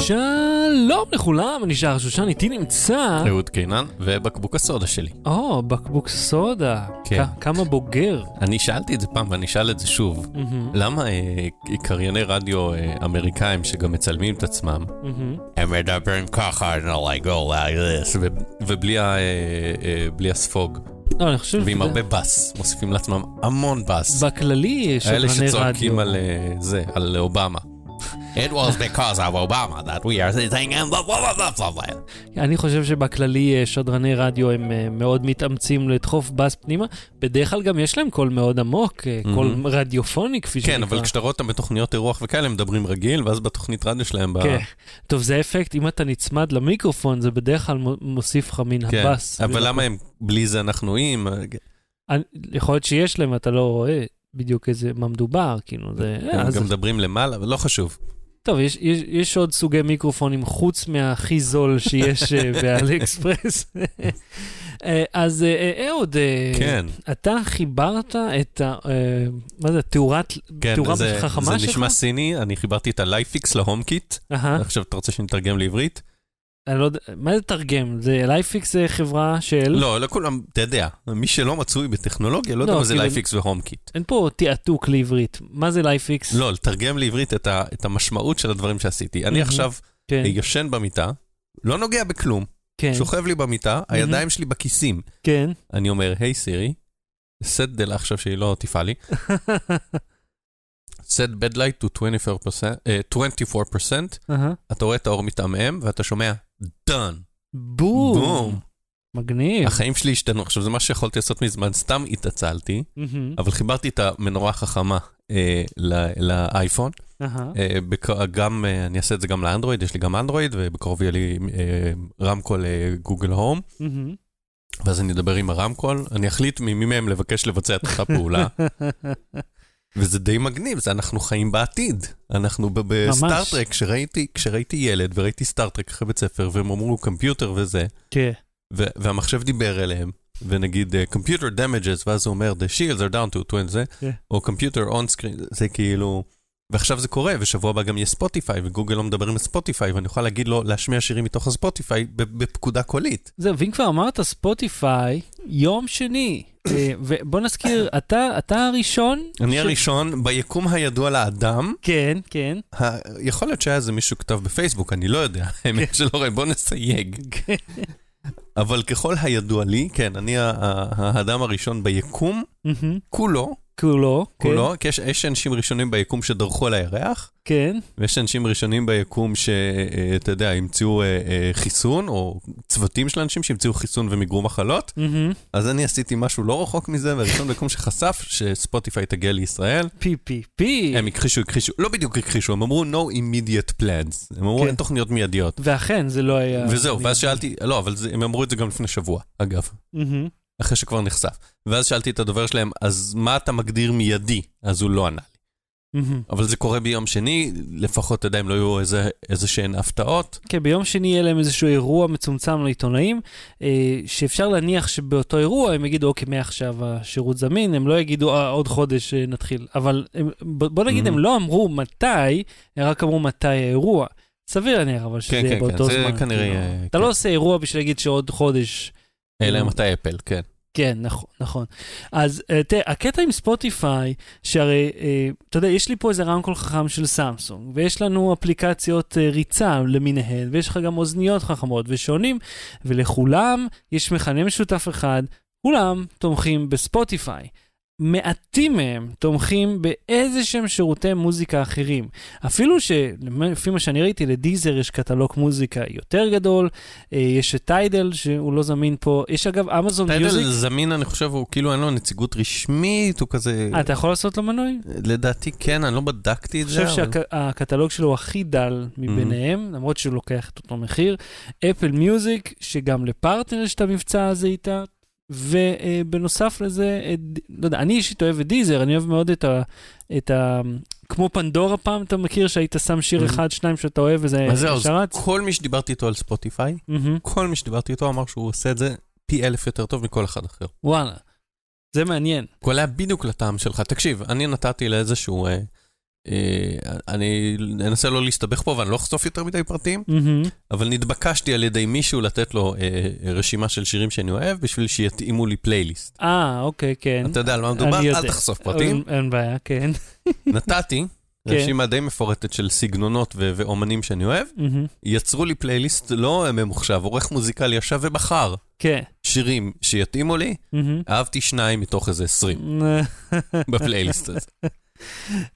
שלום לכולם, אני שער שושן, איתי נמצא... אהוד קינן ובקבוק הסודה שלי. או, בקבוק סודה. כן. כמה בוגר. אני שאלתי את זה פעם ואני אשאל את זה שוב. מהמם, למה אה, קרייני רדיו אה, אמריקאים שגם מצלמים את עצמם. הם מדברים ככה, you know, like go like this, ובלי ה- אה, אה, הספוג, לא, אני חושב... ועם הרבה בס, מוסיפים לעצמם המון בס. בכללי יש האלה שדרני שצועקים. על אה, זה, על אובמה. It was because of Obama that we are sitting in the... blah, blah, blah, blah, blah. אני חושב שבכללי אה, שדרני רדיו הם אה, מאוד מתאמצים לדחוף בס פנימה. בדרך כלל גם יש להם קול מאוד עמוק, אה, קול מהמם. רדיופוני כפי שנקרא. כן, אבל כשאתה רואה אותם בתוכניות אירוח וכאלה, הם מדברים רגיל, ואז בתוכנית רדיו שלהם, ב- כן. טוב, זה אפקט, אם אתה נצמד למיקרופון, זה בדרך כלל מו- מוסיף לך מן כן. הבס. אבל למה הם, בלי זה אנחנו איים? אני- יכול להיות שיש להם, אתה לא רואה בדיוק איזה, מה מדובר, כאילו, זה... הם אז- גם מדברים למעלה, אבל לא חשוב. טוב, יש, יש, יש עוד סוגי מיקרופונים חוץ מהכי זול שיש אה, ב AliExpress. אה, אז אה, אה, אהוד, אה, כן, אתה חיברת את ה... מה זה, תאורת... כן, תאורה זה חכמה זה שלך? נשמע סיני, אני חיברתי את ה LIFX ל HomeKit. אהה, עכשיו אתה רוצה שנתרגם לעברית? אני לא יודע, מה זה תרגם? זה LIFX זה חברה של... לא, לא כולם, אתה יודע, מי שלא מצוי בטכנולוגיה לא יודע לא, מה זה LIFX ו HomeKit. אין פה תעתוק לעברית. מה זה LIFX? לא, לתרגם לעברית את ה- את המשמעות של הדברים שעשיתי. אני. עכשיו כן, ישן במיטה, לא נוגע בכלום, כן, שוכב לי במיטה, הידיים שלי בכיסים. כן. אני אומר, היי סירי, סט דלה עכשיו שהיא לא תפעל לי. set bed light to 24%, אה, 24%, אהה. אתה רואה את האור מתעמם ואתה שומע done. בום. בום. מגניב. החיים שלי השתנו. עכשיו זה מה שיכולתי לעשות מזמן, סתם התעצלתי. אבל חיברתי את המנורה החכמה אה, לאייפון. אה, בק- גם, אה, אני אעשה את זה גם לאנדרואיד, יש לי גם אנדרואיד, ובקרוב יהיה לי אה, רמקול אה, Google Home. ואז אני אדבר עם הרמקול, אני אחליט ממי מהם לבקש לבצע את אותה פעולה. וזה די מגניב, זה אנחנו חיים בעתיד. אנחנו ב Star Trek, כשראיתי, כשראיתי ילד וראיתי Star Trek אחרי בית ספר, והם אמרו computer וזה, כן. ו- והמחשב דיבר אליהם, ונגיד uh, computer damages, ואז הוא אומר, the shields are down to 20, זה, כן. או computer on screen, זה כאילו... ועכשיו זה קורה, ושבוע הבא גם יהיה Spotify, ו Google לא מדברים על Spotify, ואני יכול להגיד לו להשמיע שירים מתוך ה Spotify בפקודה קולית. זהו, ואם כבר אמרת Spotify, יום שני, אה, ובוא נזכיר, אתה, אתה הראשון? אני ש- הראשון ביקום הידוע לאדם, כן, כן. ה- יכול להיות שהיה איזה מישהו כתב בפייסבוק, אני לא יודע, האמת שלא רואה, בוא נסייג. כן. אבל ככל הידוע לי, כן, אני האדם הראשון ביקום, מהמם. כולו, כולו. כן, כולו, כי יש, יש אנשים ראשונים ביקום שדרכו על הירח, כן. ויש אנשים ראשונים ביקום שאתה יודע, המציאו אה, אה, חיסון, או צוותים של אנשים שהמציאו חיסון ומיגרו מחלות, מהמם. אז אני עשיתי משהו לא רחוק מזה, והראשון ביקום שחשף שספוטיפיי תגיע לישראל, פי פי פי. הם הכחישו, הכחישו, לא בדיוק הכחישו, הם אמרו no immediate plans, הם אמרו כן. אין תוכניות מיידיות. ואכן, זה לא היה... וזהו, ואז שאלתי, לא, אבל זה, הם אמרו את זה גם לפני שבוע, אגב, מהמם. אחרי שכבר נחשף. ואז שאלתי את הדובר שלהם, אז מה אתה מגדיר מיידי? אז הוא לא ענה לי. מהמם. אבל זה קורה ביום שני, לפחות, אתה יודע, אם לא יהיו איזה, איזה שהן הפתעות. כן, ביום שני יהיה להם איזשהו אירוע מצומצם לעיתונאים, אה, שאפשר להניח שבאותו אירוע הם יגידו, אוקיי, מעכשיו השירות זמין, הם לא יגידו, אה, עוד חודש אה, נתחיל. אבל הם, בוא נגיד, Mhm. הם לא אמרו מתי, הם רק אמרו מתי האירוע. סביר להניח, אבל שזה כן, יהיה כן, באותו כן, זה זמן. כנראה, כאילו. אה, אתה כן. לא עושה אירוע בשביל להגיד שעוד חודש. אלא מתי אפל, כן. כן, נכון, נכון. אז אה, תראה, הקטע עם ספוטיפיי, שהרי, אה, אתה יודע, יש לי פה איזה רמקול חכם של סמסונג, ויש לנו אפליקציות אה, ריצה למיניהן, ויש לך גם אוזניות חכמות ושעונים, ולכולם יש מכנה משותף אחד, כולם תומכים בספוטיפיי. מעטים מהם תומכים באיזה שהם שירותי מוזיקה אחרים. אפילו שלפי מה שאני ראיתי, לדיזר יש קטלוג מוזיקה יותר גדול, אה, יש את טיידל שהוא לא זמין פה, יש אגב אמזון מיוזיק. טיידל זמין, אני חושב, הוא כאילו אין לו נציגות רשמית, הוא כזה... אה, אתה יכול לעשות לו מנוי? לדעתי כן, אני לא בדקתי את אני זה. חושב אבל- שהקטלוג שלו הכי דל מביניהם, למרות שהוא לוקח את אותו מחיר. אפל מיוזיק, שגם לפרטנר יש את המבצע הזה איתה. ובנוסף לזה, ד- לא יודע, אני אישית אוהב את דיזר, אני אוהב מאוד את ה... את ה כמו פנדורה פעם, אתה מכיר שהיית שם שיר Mhm. אחד, שניים שאתה אוהב וזה אז זהו, אז שרץ? כל מי שדיברתי איתו על ספוטיפיי, מהמם. כל מי שדיברתי איתו אמר שהוא עושה את זה פי אלף יותר טוב מכל אחד אחר. וואלה, זה מעניין. הוא היה בדיוק לטעם שלך. תקשיב, אני נתתי לאיזשהו אה, אני אנסה לא להסתבך פה ואני לא אחשוף יותר מדי פרטים, מהמם. אבל נתבקשתי על ידי מישהו לתת לו אה, רשימה של שירים שאני אוהב בשביל שיתאימו לי פלייליסט. אה, אוקיי, כן. אתה יודע על מה מדובר? אל תחשוף פרטים. אין- בעיה, כן. נתתי כן. רשימה די מפורטת של סגנונות ו- ואומנים שאני אוהב. מהמם. יצרו לי פלייליסט לא ממוחשב, עורך מוזיקלי ישב ובחר כן. שירים שיתאימו לי. מהמם. אהבתי שניים מתוך איזה 20 בפלייליסט הזה.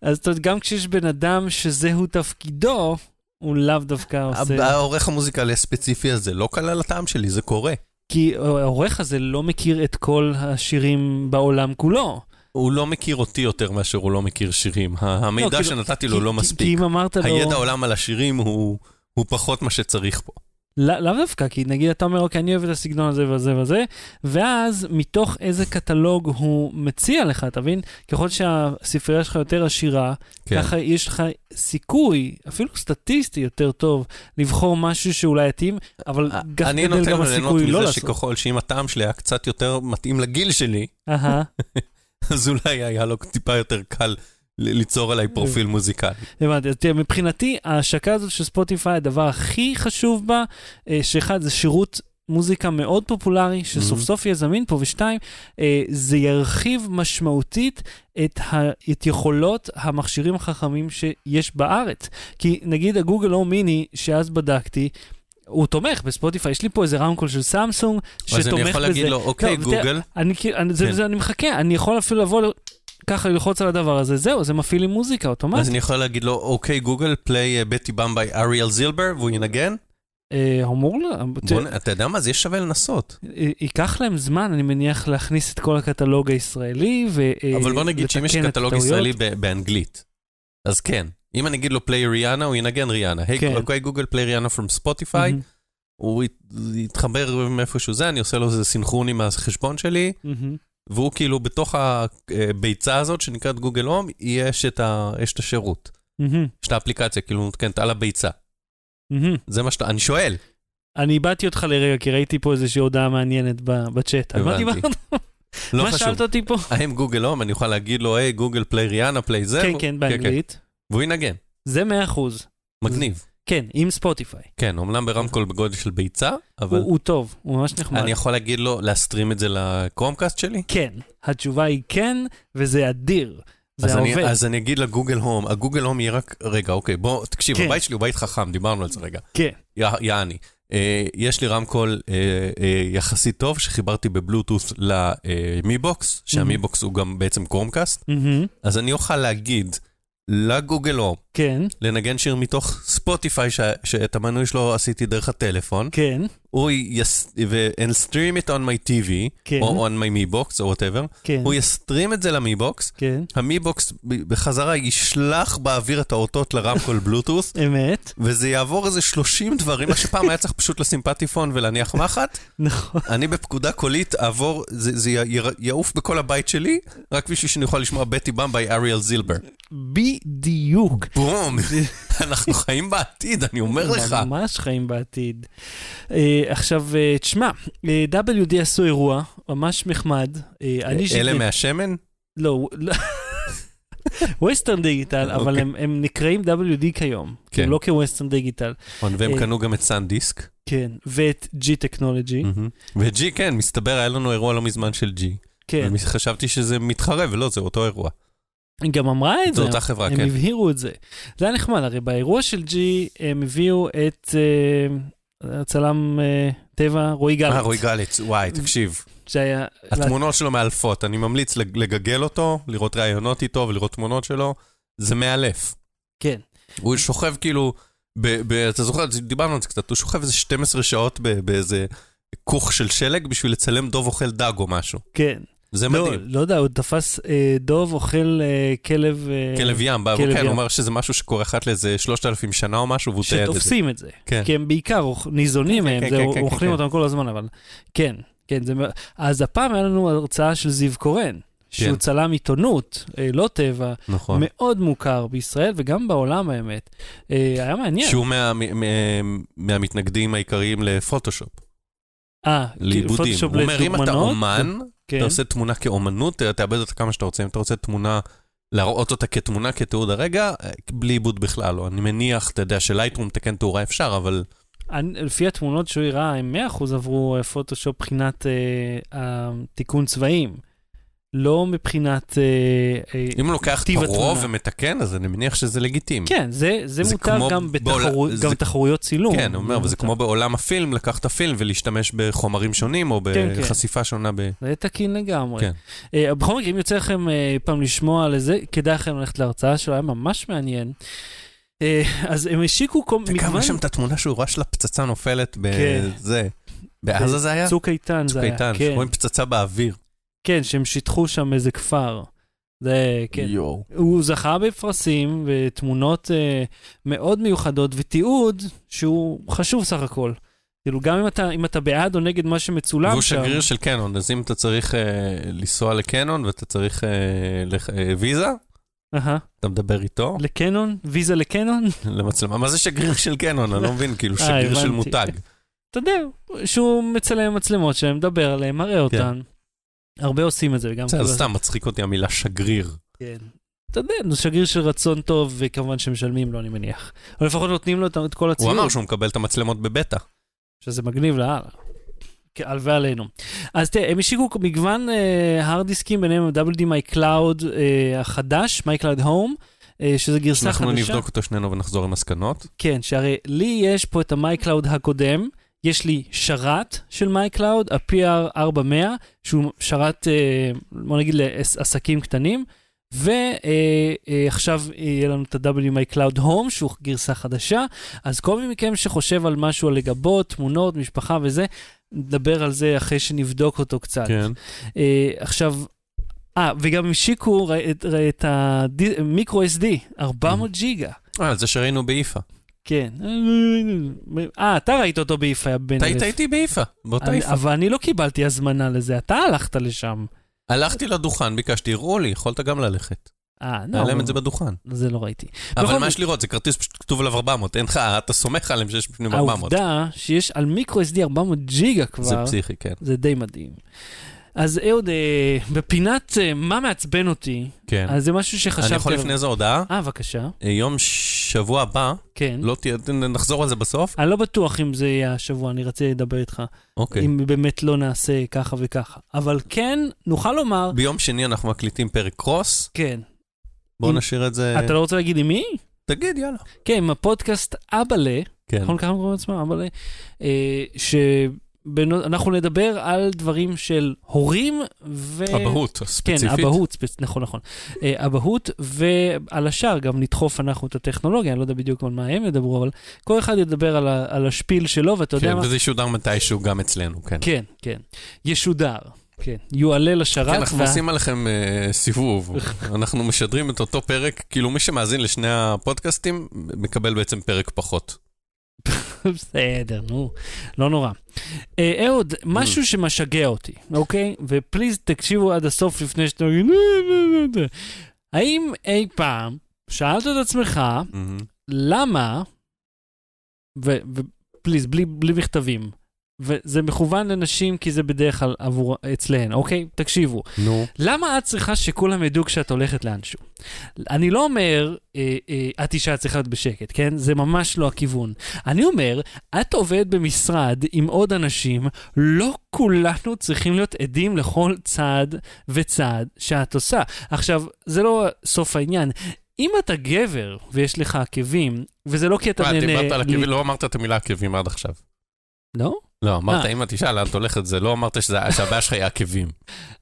אז אתה יודע, גם כשיש בן אדם שזהו תפקידו, הוא לאו דווקא עושה... העורך המוזיקלי הספציפי הזה לא כלל הטעם שלי, זה קורה. כי העורך הזה לא מכיר את כל השירים בעולם כולו. הוא לא מכיר אותי יותר מאשר הוא לא מכיר שירים. לא, המידע כאילו, שנתתי כי- לו לא כי- מספיק. כי אם אמרת לו... הידע עולם על השירים הוא הוא פחות מה שצריך פה. לא- לאו דווקא, כי נגיד אתה אומר, אוקיי, אני אוהב את הסגנון הזה וזה וזה, ואז מתוך איזה קטלוג הוא מציע לך, אתה מבין? ככל שהספרייה שלך יותר עשירה, כן. ככה יש לך סיכוי, אפילו סטטיסטי יותר טוב, לבחור משהו שאולי יתאים, אבל אני גדל נותן גם ליהנות הסיכוי לא מזה לעשות. שככל שאם הטעם שלי היה קצת יותר מתאים לגיל שלי, אז אולי היה לו טיפה יותר קל ליצור עליי פרופיל מוזיקלי. הבנתי, אז תראה, מבחינתי, ההשקה הזאת של ספוטיפיי, הדבר הכי חשוב בה, אה, שאחד, זה שירות מוזיקה מאוד פופולרי, שסוף Mhm. סוף יהיה זמין פה, ושתיים, אה, זה ירחיב משמעותית את, ה, את יכולות המכשירים החכמים שיש בארץ. כי נגיד ה Google Home Mini, שאז בדקתי, הוא תומך ב Spotify, יש לי פה איזה רמקול של סמסונג שתומך אז בזה. אני יכול להגיד לו, אוקיי, לא, ותראה, גוגל, אני, אני, זה, כן. זה, אני מחכה, אני יכול אפילו לבוא, ככה ללחוץ על הדבר הזה, זהו, זה מפעיל לי מוזיקה אוטומטית. אז אני יכול להגיד לו, OK, Google, play בטי במביי אריאל זילבר, והוא ינגן? אה, אמור לה, אתה יודע מה? זה יהיה שווה לנסות. ייקח להם זמן, אני מניח, להכניס את כל הקטלוג הישראלי ו... אה, אבל בוא נגיד שאם יש קטלוג. ישראלי באנגלית, אז כן. אם אני אגיד לו play ריאנה, הוא ינגן ריאנה. היי, כן. OK, Google, play ריאנה from Spotify. הוא ית- יתחבר מאיפשהו זה, אני עושה לו איזה סינכרון עם החשבון שלי, מהמם. והוא כאילו בתוך הביצה הזאת שנקראת Google Home, יש את ה- יש את השירות. מהמם, יש את האפליקציה, כאילו מותקנת על הביצה. מהמם. זה מה שאתה, אני שואל. אני איבדתי אותך לרגע, כי ראיתי פה איזושהי הודעה מעניינת בצ'אט. על מה. דיברנו? לא מה חשוב. שאלת אותי פה? האם Google Home, אני אוכל להגיד לו, hey, Google play ריאנה, play זה? כן, והוא- כן, באנגלית. והוא ינגן. זה 100 אחוז. מגניב. כן, עם Spotify. כן, אמנם ברמקול בגודל של ביצה, אבל הוא הוא טוב, הוא ממש נחמד. אני יכול להגיד לו לה stream את זה ל Chromecast שלי? כן, התשובה היא כן, וזה אדיר. אז זה אני, עובד. אז אני אגיד ל Google Home, ה Google Home יהיה רק, רגע, אוקיי, בוא, תקשיב, כן. הבית שלי הוא בית חכם, דיברנו על זה רגע. כן. יעני. אה, יש לי רמקול אה, אה, יחסית טוב שחיברתי בבלוטות' למיבוקס, שהמיבוקס הוא גם בעצם Chromecast, מהמם, אז אני אוכל להגיד ל Google Home, כן, לנגן שיר מתוך Spotify, ש- שאת המנוי שלו עשיתי דרך הטלפון, כן, הוא יס... and stream it on my TV, כן, או on my Mi Box, או whatever, כן, הוא י stream את זה ל Mi Box, כן, ה Mi Box בחזרה ישלח באוויר את האותות לרמקול בלוטות', אמת, וזה יעבור איזה 30 דברים, מה שפעם היה צריך פשוט לשים פטיפון ולהניח מחט, נכון. אני בפקודה קולית אעבור, זה, זה י- יעוף בכל הבית שלי, רק בשביל שאני אוכל לשמוע בטי במביי אריאל זילבר. בדיוק. בום, אנחנו חיים בעתיד, אני אומר לך. ממש חיים בעתיד. Uh, עכשיו, uh, תשמע, uh, WD עשו אירוע ממש נחמד. אלה מהשמן? לא, ווסטרן דיגיטל, אבל אוקיי. הם, הם נקראים WD כיום. כן. כן. לא כווסטרן דיגיטל. והם אה, קנו גם את סאנדיסק. כן, ואת G טכנולוגי. וג'י, כן, מסתבר, היה לנו אירוע לא מזמן של ג'י. כן, חשבתי שזה מתחרה, ולא, זה אותו אירוע. היא גם אמרה את זו זה. אותה חברה, הם כן. הבהירו את זה. זה היה נחמד, הרי באירוע של G הם הביאו את אה, הצלם אה, טבע רועי גלץ. אה, רועי גליץ, וואי, תקשיב. שהיה... התמונות שלו מאלפות, אני ממליץ לג- לגגל אותו, לראות ראיונות איתו ולראות תמונות שלו, זה מאלף. כן. הוא שוכב כאילו, ב- ב- אתה זוכר, דיברנו על זה קצת, הוא שוכב איזה 12 שעות ב- באיזה כוך של שלג בשביל לצלם דוב אוכל דג או משהו. כן. זה לא, מדהים. לא יודע, הוא תפס אה, דוב אוכל אה, כלב... אה, כלב ים, בא- כלב כן, ים. הוא אומר שזה משהו שקורה אחת לאיזה 3,000 שנה או משהו, והוא תיעד את זה. שתופסים את זה. כן. כי הם בעיקר ניזונים כן, מהם, כן, כן, כן, אוכלים כן. אותם כל הזמן, אבל כן, כן. זה... אז הפעם היה לנו הרצאה של זיו קורן, שהוא כן. צלם עיתונות, אה, לא טבע, נכון. מאוד מוכר בישראל וגם בעולם האמת. אה, היה מעניין. שהוא מה- מ- מ- מהמתנגדים העיקריים לפוטושופ, אה, לעיבודים. הוא אומר, אם אתה אומן, כן. אתה עושה תמונה כאומנות, תאבד אותה כמה שאתה רוצה. אם אתה רוצה תמונה להראות אותה כתמונה, כתיעוד הרגע, בלי עיבוד בכלל לא. אני מניח, אתה יודע, שלייטרום תקן תאורה אפשר, אבל... אני, לפי התמונות שהוא הראה, הם 100% עברו פוטושופ מבחינת אה, תיקון צבעים. לא מבחינת אה, אה, אם הוא לוקח את הרוב ומתקן, אז אני מניח שזה לגיטימי. כן, זה, זה, זה מותר גם, בתחרו, בעול... גם זה... צילום. כן, אומר, וזה כמו בעולם הפילם, לקח את הפילם ולהשתמש בחומרים שונים, או כן, כן. בחשיפה כן. שונה. ב... זה תקין לגמרי. כן. Uh, בכל מקרה, אם יוצא לכם uh, פעם לשמוע על זה, כדאי לכם ללכת להרצאה שלו, היה ממש מעניין. Uh, אז הם השיקו כל מגוון... וגם יש שם את התמונה שהוא ראה של הפצצה נופלת בזה. כן. בעזה זה היה? צוק איתן זה היה, כן. צוק איתן, שרואים פצצה באוויר. כן, שהם שיטחו שם איזה כפר. זה, כן. יואו. הוא זכה בפרסים ותמונות אה, מאוד מיוחדות ותיעוד שהוא חשוב סך הכל. כאילו, גם אם אתה, אם אתה בעד או נגד מה שמצולם והוא שם... והוא שגריר של קנון, אז אם אתה צריך אה, לנסוע לקנון ואתה צריך אה, לח, אה, ויזה, uh-huh. אתה מדבר איתו. לקנון? ויזה לקנון? למצלמה. מה זה שגריר של קנון? אני לא מבין, כאילו, אה, שגריר של מותג. אתה יודע, שהוא מצלם מצלמות שלהם, מדבר עליהם, מראה כן. אותן. הרבה עושים את זה. זה כאילו... סתם מצחיק אותי המילה שגריר. כן. אתה יודע, זה שגריר של רצון טוב, וכמובן שמשלמים לו, אני מניח. או לפחות נותנים לו את כל הציוד. הוא אמר שהוא מקבל את המצלמות בבטא. שזה מגניב לאללה. הלווה עלינו. אז תראה, הם השיקו מגוון הארד אה, דיסקים, ביניהם WD My Cloud אה, החדש, My Cloud Home, אה, שזה גרסה חדשה. אנחנו נבדוק אותו שנינו ונחזור עם מסקנות. כן, שהרי לי יש פה את ה Cloud הקודם, יש לי שרת של My Cloud, ה-PR400, שהוא שרת, אה, בוא נגיד, לעסקים קטנים, ועכשיו אה, יהיה לנו את ה-WD My Home, שהוא גרסה חדשה. אז כל מי מכם שחושב על משהו על לגבות, תמונות, משפחה וזה, נדבר על זה אחרי שנבדוק אותו קצת. כן. אה, עכשיו, אה, וגם השיקו את המיקרו SD, 400 ג'יגה. אה, זה שראינו באיפה. כן. אה, אתה ראית אותו ביפה, בן אתה היית איתי ביפה, באותה איפה. אבל אני לא קיבלתי הזמנה לזה, אתה הלכת לשם. הלכתי לדוכן, ביקשתי, הראו לי, יכולת גם ללכת. אה, לא. להם את זה בדוכן. זה לא ראיתי. אבל מה יש לראות? זה כרטיס פשוט כתוב עליו 400, אין לך, אתה סומך עליהם שיש בפנים 400. העובדה שיש על מיקרו SD 400 ג'יגה כבר, זה פסיכי, כן. זה די מדהים. אז אהוד, אה, בפינת אה, מה מעצבן אותי, כן. אז זה משהו שחשבתי... אני יכול לפני איזה הודעה? אה, בבקשה. אה, יום שבוע הבא, כן. לא תהיה, נחזור על זה בסוף? אני לא בטוח אם זה יהיה השבוע, אני רציתי לדבר איתך. אוקיי. אם באמת לא נעשה ככה וככה. אבל כן, נוכל לומר... ביום שני אנחנו מקליטים פרק קרוס. כן. בואו אם... נשאיר את זה... אתה לא רוצה להגיד עם מי? תגיד, יאללה. כן, עם הפודקאסט אבאלה. כן. נכון ככה קוראים לעצמם? אבאלה. אה, ש... אנחנו נדבר על דברים של הורים ו... אבהות, ספציפית. כן, אבהות, ספצ... נכון, נכון. אה, אבהות, ועל השאר גם נדחוף אנחנו את הטכנולוגיה, אני לא יודע בדיוק על מה הם ידברו, אבל כל אחד ידבר על, ה... על השפיל שלו, ואתה כן, יודע מה... כן, וזה ישודר מתישהו גם אצלנו, כן. כן, כן. ישודר. כן, יועלה לשרת. כן, אנחנו וה... עושים עליכם uh, סיבוב. אנחנו משדרים את אותו פרק, כאילו מי שמאזין לשני הפודקאסטים, מקבל בעצם פרק פחות. בסדר, נו, לא נורא. אה, אהוד, משהו שמשגע אותי, אוקיי? ופליז תקשיבו עד הסוף לפני שאתה... האם אי פעם שאלת את עצמך, למה, ופליז, בלי מכתבים, וזה מכוון לנשים כי זה בדרך כלל עבור אצלהן, אוקיי? תקשיבו. נו. למה את צריכה שכולם ידעו כשאת הולכת לאנשהו? אני לא אומר, אה, אה, את אישה צריכה להיות בשקט, כן? זה ממש לא הכיוון. אני אומר, את עובדת במשרד עם עוד אנשים, לא כולנו צריכים להיות עדים לכל צעד וצעד שאת עושה. עכשיו, זה לא סוף העניין. אם אתה גבר ויש לך עקבים, וזה לא כי אתה נהנה... דיברת על עקבים, לא אמרת את המילה עקבים עד עכשיו. לא? לא, אמרת, אם את אישה, לאן את הולכת? זה לא אמרת שהבעיה שלך היא עקבים.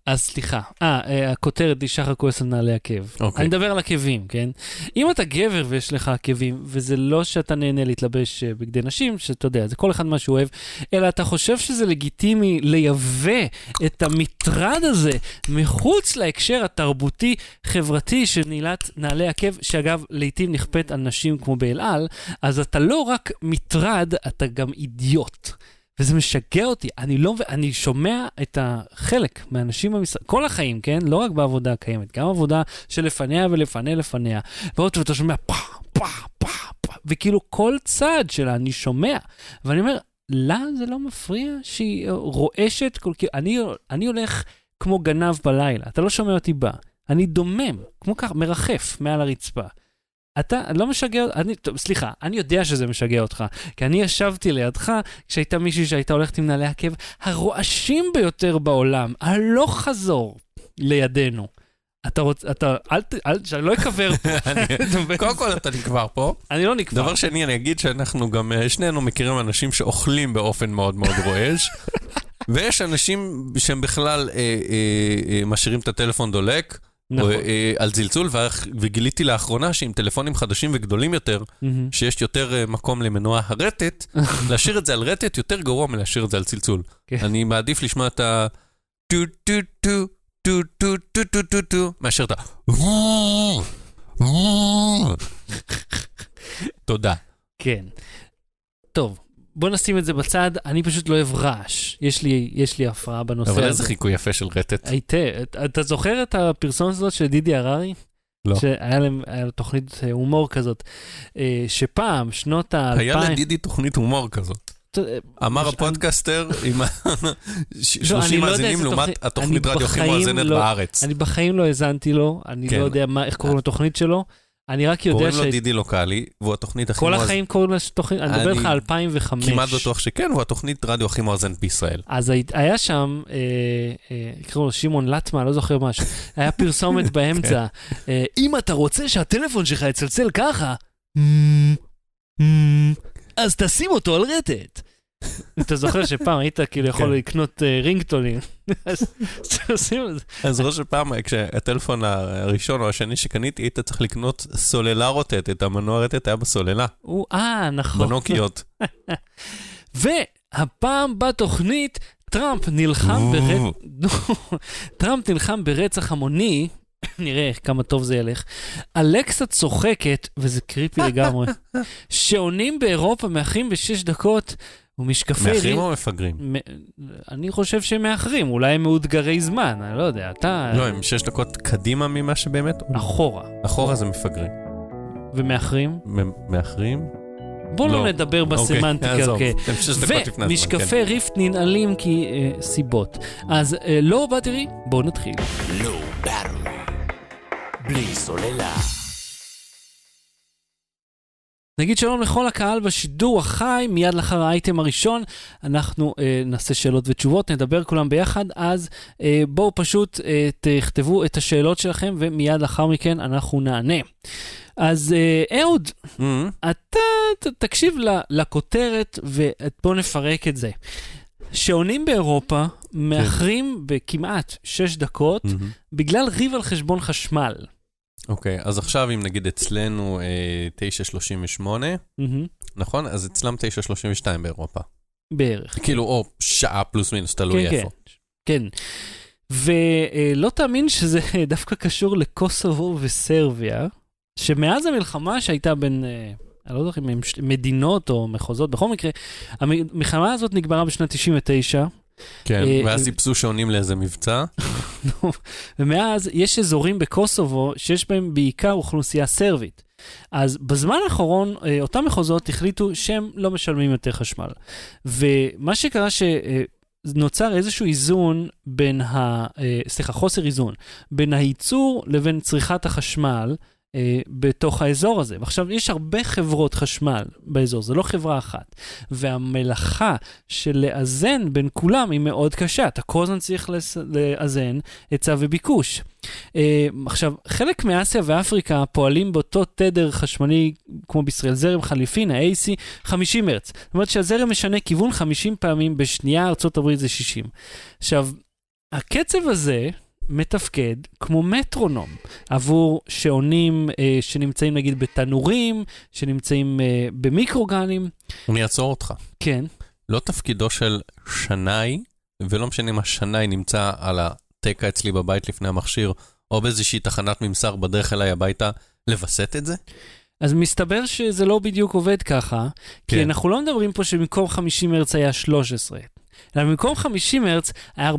אז סליחה. אה, אה, הכותרת היא שחר כועס על נעלי עקב. אוקיי. אני מדבר על עקבים, כן? אם אתה גבר ויש לך עקבים, וזה לא שאתה נהנה להתלבש אה, בגדי נשים, שאתה יודע, זה כל אחד מה שהוא אוהב, אלא אתה חושב שזה לגיטימי לייבא את המטרד הזה מחוץ להקשר התרבותי-חברתי של נעילת נעלי עקב, שאגב, לעיתים נכפית על נשים כמו באל על, אז אתה לא רק מטרד, אתה גם אידיוט. וזה משגע אותי, אני לא, אני שומע את החלק מהאנשים במשרד, כל החיים, כן? לא רק בעבודה הקיימת, גם עבודה שלפניה ולפניה לפניה. ועוד ואתה שומע פה, פה, פה, פה, וכאילו כל צעד שלה אני שומע, ואני אומר, לה זה לא מפריע שהיא רועשת, כל, כאילו, אני, אני הולך כמו גנב בלילה, אתה לא שומע אותי בא. אני דומם, כמו כך, מרחף מעל הרצפה. אתה לא משגע, אני, טוב, סליחה, אני יודע שזה משגע אותך, כי אני ישבתי לידך כשהייתה מישהי שהייתה הולכת עם נעלי עקב הרועשים ביותר בעולם, הלוך חזור לידינו. אתה רוצה, אתה, אל ת, אל, שאני לא אקבר פה. קודם כל אתה נקבר פה. אני לא נקבר. דבר שני, אני אגיד שאנחנו גם, אה, שנינו מכירים אנשים שאוכלים באופן מאוד מאוד רועש. ויש אנשים שהם בכלל אה, אה, אה, משאירים את הטלפון דולק. נכון. או, אה, על זלזול, וגיליתי לאחרונה שעם טלפונים חדשים וגדולים יותר, שיש יותר אה, מקום למנוע הרטט, להשאיר את זה על רטט יותר גרוע מלהשאיר את זה על צלצול. כן. אני מעדיף לשמוע את ה... טו טו טו טו טו טו טו טו טו, מאשר את ה... תודה. כן. טוב, בוא נשים את זה בצד, אני פשוט לא אוהב רעש. יש לי, יש לי הפרעה בנושא הזה. אבל איזה חיקוי יפה של רטט. היטב. אתה זוכר את הפרסומת הזאת של דידי הררי? לא. שהיה להם תוכנית הומור כזאת, אה, שפעם, שנות האלפיים... היה לדידי תוכנית הומור כזאת. אמר הפודקאסטר עם 30 לא, לא מאזינים לעומת התוכנית רדיו הכי מואזנת לא- בארץ. אני בחיים לא האזנתי לו, אני לא כן. יודע איך קוראים לתוכנית שלו. אני רק יודע ש... קוראים לו דידי לוקאלי, והוא התוכנית הכי מואזנת. כל החיים קוראים לו תוכנית, אני מדבר איתך על 2005. כמעט בטוח שכן, והוא התוכנית רדיו הכי מואזנת בישראל. אז היה שם, יקראו אה, לו שמעון לטמה, לא זוכר משהו, היה פרסומת באמצע. כן. אה, אם אתה רוצה שהטלפון שלך יצלצל ככה, אז תשים אותו על רטט. אתה זוכר שפעם היית כאילו יכול כן. לקנות אה, רינגטונים, אז תשים את זה. אני זוכר שפעם כשהטלפון הראשון או השני שקניתי, היית צריך לקנות סוללה רוטטת, המנוע רטט היה בסוללה. אה, נכון. בנוקיות. והפעם בתוכנית, טראמפ נלחם טראמפ נלחם ברצח המוני נראה כמה טוב זה ילך. אלכסה צוחקת, וזה קריפי לגמרי, שעונים באירופה מאחרים בשש דקות, ומשקפי... מאחרים או מפגרים? אני חושב שהם מאחרים, אולי הם מאותגרי זמן, אני לא יודע, אתה... לא, הם שש דקות קדימה ממה שבאמת? אחורה. אחורה זה מפגרים. ומאחרים? מאחרים? בואו לא. לא נדבר בסמנטיקה. אוקיי, עזוב, ומשקפי כן. ריפט ננעלים כי uh, סיבות. אז uh, לא באטרי, בואו נתחיל. באטרי. בלי סוללה. נגיד שלום לכל הקהל בשידור החי, מיד לאחר האייטם הראשון אנחנו אה, נעשה שאלות ותשובות, נדבר כולם ביחד, אז אה, בואו פשוט אה, תכתבו את השאלות שלכם ומיד לאחר מכן אנחנו נענה. אז אה, אהוד, mm-hmm. אתה ת, תקשיב לכותרת ובואו נפרק את זה. שעונים באירופה מאחרים כן. בכמעט 6 דקות mm-hmm. בגלל ריב על חשבון חשמל. אוקיי, okay, אז עכשיו אם נגיד אצלנו אה, 9.38, mm-hmm. נכון? אז אצלם 9.32 באירופה. בערך. כאילו, או שעה פלוס מינוס, תלוי כן, איפה. כן, כן. ולא תאמין שזה דווקא קשור לקוסובו וסרביה, שמאז המלחמה שהייתה בין... אה, אני לא יודע אם מדינות או מחוזות, בכל מקרה, המלחמה הזאת נגמרה בשנת 99, כן, אה, ואז סיפסו שעונים לאיזה מבצע. ומאז יש אזורים בקוסובו שיש בהם בעיקר אוכלוסייה סרבית. אז בזמן האחרון, אה, אותם מחוזות החליטו שהם לא משלמים יותר חשמל. ומה שקרה שנוצר איזשהו איזון בין ה... אה, סליחה, חוסר איזון, בין הייצור לבין צריכת החשמל. אה, בתוך האזור הזה. ועכשיו, יש הרבה חברות חשמל באזור, זה לא חברה אחת. והמלאכה של לאזן בין כולם היא מאוד קשה. אתה כל הזמן צריך לאזן היצע וביקוש. אה, עכשיו, חלק מאסיה ואפריקה פועלים באותו תדר חשמלי כמו בישראל, זרם חליפין, ה-AC, 50 הרץ. זאת אומרת שהזרם משנה כיוון 50 פעמים בשנייה, ארה"ב זה 60. עכשיו, הקצב הזה, מתפקד כמו מטרונום עבור שעונים אה, שנמצאים נגיד בתנורים, שנמצאים אה, במיקרוגנים. אני אעצור אותך. כן. לא תפקידו של שנאי, ולא משנה אם השנאי נמצא על התקע אצלי בבית לפני המכשיר, או באיזושהי תחנת ממסר בדרך אליי הביתה, לווסת את זה? אז מסתבר שזה לא בדיוק עובד ככה, כן. כי אנחנו לא מדברים פה שבמקום 50 מרץ היה 13. אלא במקום 50 הרץ היה 49.996,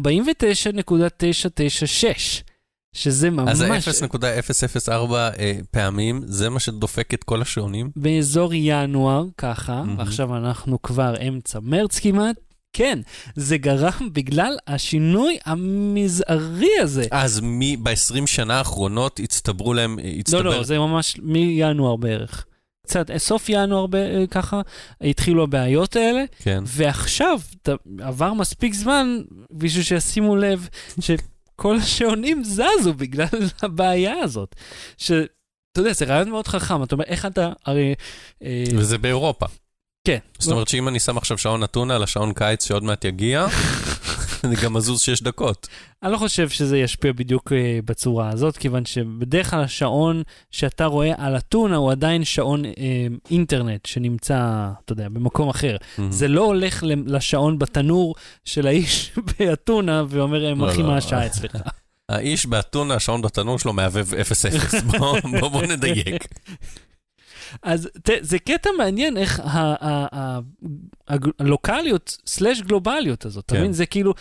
שזה ממש... אז ה-0.004 אה, פעמים, זה מה שדופק את כל השעונים? באזור ינואר, ככה, mm-hmm. ועכשיו אנחנו כבר אמצע מרץ כמעט, כן, זה גרם בגלל השינוי המזערי הזה. אז ב-20 שנה האחרונות הצטברו להם, הצטבר... לא, לא, זה ממש מינואר בערך. קצת, סוף ינואר ב- ככה, התחילו הבעיות האלה, כן. ועכשיו עבר מספיק זמן בשביל שישימו לב שכל השעונים זזו בגלל הבעיה הזאת. שאתה יודע, זה רעיון מאוד חכם, אתה אומר, איך אתה, הרי... אה, וזה באירופה. כן. זאת אומרת שאם אני שם עכשיו שעון אתונה על השעון קיץ שעוד מעט יגיע, אני גם מזוז שש דקות. אני לא חושב שזה ישפיע בדיוק uh, בצורה הזאת, כיוון שבדרך כלל השעון שאתה רואה על אתונה הוא עדיין שעון uh, אינטרנט שנמצא, אתה יודע, במקום אחר. Mm-hmm. זה לא הולך לשעון בתנור של האיש באתונה ואומר, הם הולכים מה השעה אצלך. האיש באתונה, השעון בתנור שלו מהבהב 0-0, בוא, בוא, בוא נדייק. אז ת, זה קטע מעניין איך הלוקאליות סלאש גלובליות הזאת, אתה כן. מבין? זה כאילו,